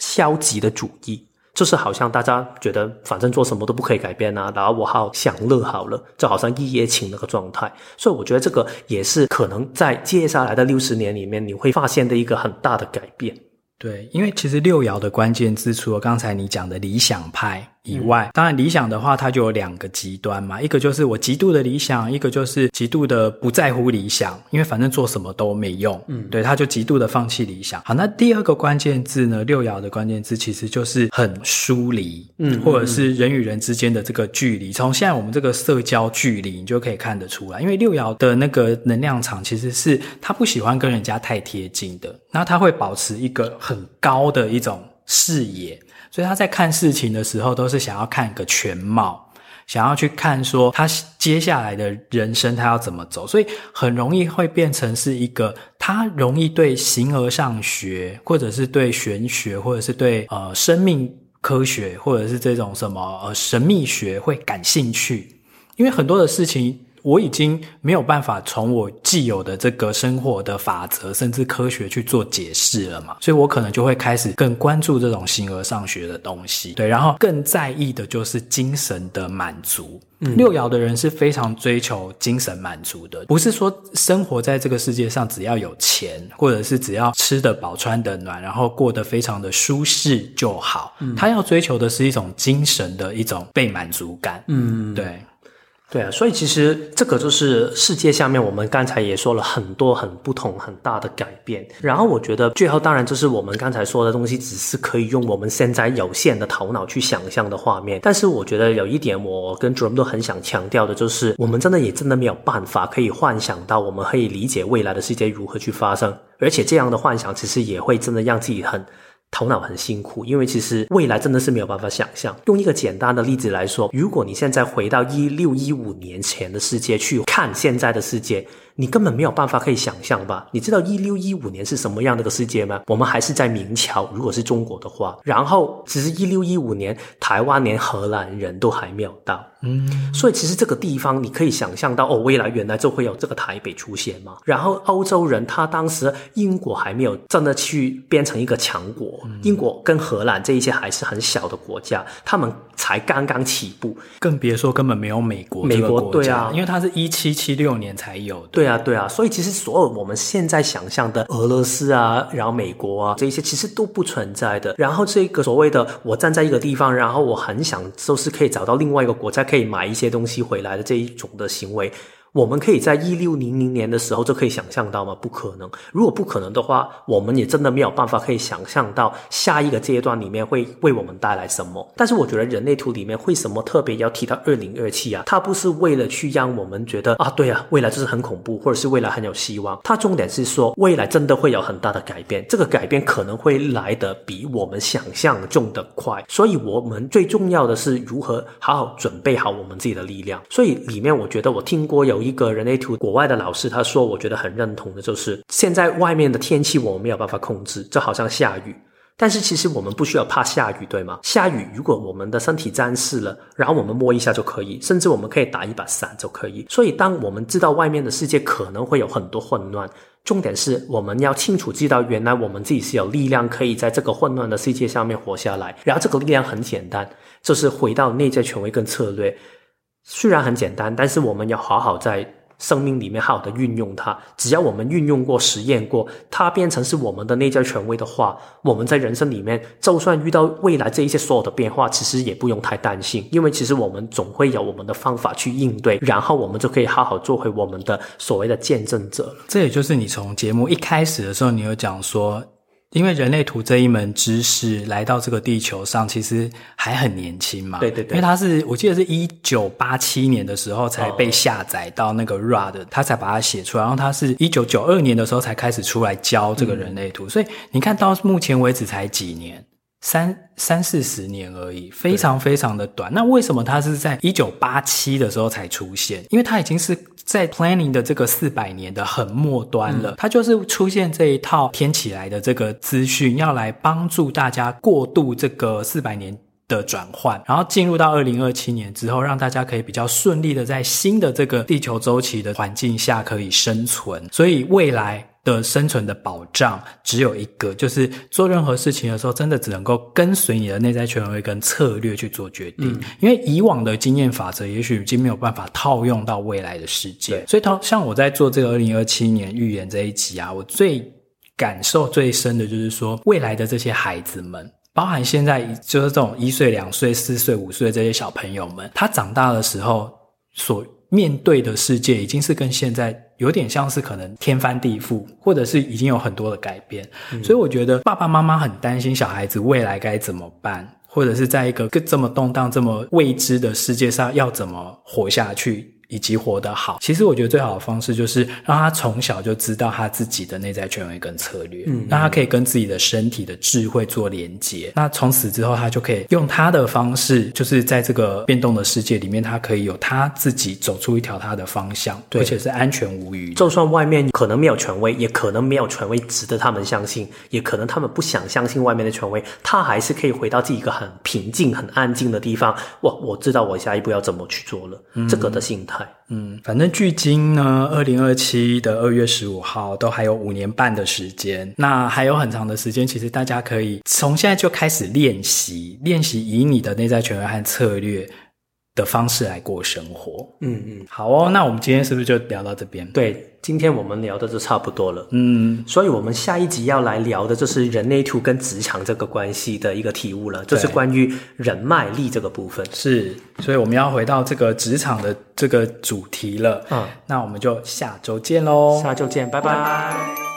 消极的主义，就是好像大家觉得反正做什么都不可以改变啊，然后我好享乐好了，就好像一夜情那个状态，所以我觉得这个也是可能在接下来的六十年里面你会发现的一个很大的改变。
对，因为其实六爻的关键之处刚才你讲的理想派。以外，嗯、当然理想的话，它就有两个极端嘛，一个就是我极度的理想，一个就是极度的不在乎理想，因为反正做什么都没用。嗯，对，他就极度的放弃理想。好，那第二个关键字呢？六爻的关键字其实就是很疏离，嗯，或者是人与人之间的这个距离。从现在我们这个社交距离，你就可以看得出来，因为六爻的那个能量场其实是他不喜欢跟人家太贴近的，那他会保持一个很高的一种视野。所以他在看事情的时候，都是想要看一个全貌，想要去看说他接下来的人生他要怎么走，所以很容易会变成是一个他容易对形而上学，或者是对玄学，或者是对呃生命科学，或者是这种什么呃神秘学会感兴趣，因为很多的事情。我已经没有办法从我既有的这个生活的法则，甚至科学去做解释了嘛，所以我可能就会开始更关注这种形而上学的东西，对，然后更在意的就是精神的满足。嗯，六爻的人是非常追求精神满足的，不是说生活在这个世界上只要有钱，或者是只要吃得饱、穿得暖，然后过得非常的舒适就好。嗯，他要追求的是一种精神的一种被满足感。嗯，对。
对啊，所以其实这个就是世界下面，我们刚才也说了很多很不同很大的改变。然后我觉得最后当然就是我们刚才说的东西，只是可以用我们现在有限的头脑去想象的画面。但是我觉得有一点，我跟 Jerome 都很想强调的，就是我们真的也真的没有办法可以幻想到，我们可以理解未来的世界如何去发生。而且这样的幻想，其实也会真的让自己很。头脑很辛苦，因为其实未来真的是没有办法想象。用一个简单的例子来说，如果你现在回到一六一五年前的世界去看现在的世界。你根本没有办法可以想象吧？你知道一六一五年是什么样的一个世界吗？我们还是在明朝，如果是中国的话。然后，只是一六一五年，台湾连荷兰人都还没有到。嗯，所以其实这个地方你可以想象到，哦，未来原来就会有这个台北出现嘛。然后欧洲人，他当时英国还没有真的去变成一个强国，嗯、英国跟荷兰这一些还是很小的国家，他们才刚刚起步，
更别说根本没有美国。美国对啊，因为它是一七七六年才有的。
对。对啊，对啊，所以其实所有我们现在想象的俄罗斯啊，然后美国啊，这些其实都不存在的。然后这个所谓的我站在一个地方，然后我很想就是可以找到另外一个国家可以买一些东西回来的这一种的行为。我们可以在一六零零年的时候就可以想象到吗？不可能。如果不可能的话，我们也真的没有办法可以想象到下一个阶段里面会为我们带来什么。但是我觉得人类图里面为什么特别要提到二零二七啊？它不是为了去让我们觉得啊，对啊，未来就是很恐怖，或者是未来很有希望。它重点是说未来真的会有很大的改变，这个改变可能会来得比我们想象中的快。所以我们最重要的是如何好好准备好我们自己的力量。所以里面我觉得我听过有。一个人类图国外的老师他说，我觉得很认同的就是，现在外面的天气我们没有办法控制，就好像下雨，但是其实我们不需要怕下雨，对吗？下雨如果我们的身体沾湿了，然后我们摸一下就可以，甚至我们可以打一把伞就可以。所以当我们知道外面的世界可能会有很多混乱，重点是我们要清楚知道，原来我们自己是有力量可以在这个混乱的世界上面活下来。然后这个力量很简单，就是回到内在权威跟策略。虽然很简单，但是我们要好好在生命里面好好的运用它。只要我们运用过、实验过，它变成是我们的内在权威的话，我们在人生里面，就算遇到未来这一些所有的变化，其实也不用太担心，因为其实我们总会有我们的方法去应对，然后我们就可以好好做回我们的所谓的见证者。
这也就是你从节目一开始的时候，你有讲说。因为人类图这一门知识来到这个地球上，其实还很年轻嘛。
对对对。
因为它是，我记得是一九八七年的时候才被下载到那个 RA 的，他才把它写出来。然后他是一九九二年的时候才开始出来教这个人类图，嗯、所以你看到目前为止才几年。三三四十年而已，非常非常的短。那为什么它是在一九八七的时候才出现？因为它已经是在 planning 的这个四百年的很末端了。它就是出现这一套天起来的这个资讯，要来帮助大家过渡这个四百年的转换，然后进入到二零二七年之后，让大家可以比较顺利的在新的这个地球周期的环境下可以生存。所以未来。的生存的保障只有一个，就是做任何事情的时候，真的只能够跟随你的内在权威跟策略去做决定。嗯、因为以往的经验法则，也许已经没有办法套用到未来的世界。所以，像我在做这个二零二七年预言这一集啊，我最感受最深的就是说，未来的这些孩子们。包含现在就是这种一岁、两岁、四岁、五岁这些小朋友们，他长大的时候所面对的世界，已经是跟现在有点像是可能天翻地覆，或者是已经有很多的改变。嗯。所以我觉得爸爸妈妈很担心小孩子未来该怎么办，或者是在一个这么动荡、这么未知的世界上要怎么活下去。以及活得好，其实我觉得最好的方式就是让他从小就知道他自己的内在权威跟策略，嗯，让他可以跟自己的身体的智慧做连接。那从此之后，他就可以用他的方式，就是在这个变动的世界里面，他可以有他自己走出一条他的方向，对，而且是安全无虞。
就算外面可能没有权威，也可能没有权威值得他们相信，也可能他们不想相信外面的权威，他还是可以回到自己一个很平静、很安静的地方。哇，我知道我下一步要怎么去做了，嗯，这个的心态。
嗯，反正距今呢，二零二七的二月十五号都还有五年半的时间，那还有很长的时间，其实大家可以从现在就开始练习，练习以你的内在权威和策略的方式来过生活。嗯嗯，好哦，那我们今天是不是就聊到这边？
对。今天我们聊的就差不多了，嗯，所以我们下一集要来聊的就是人类图跟职场这个关系的一个体悟了，就是关于人脉力这个部分。
是，所以我们要回到这个职场的这个主题了，嗯，那我们就下周见喽，
下周见，拜拜。拜拜。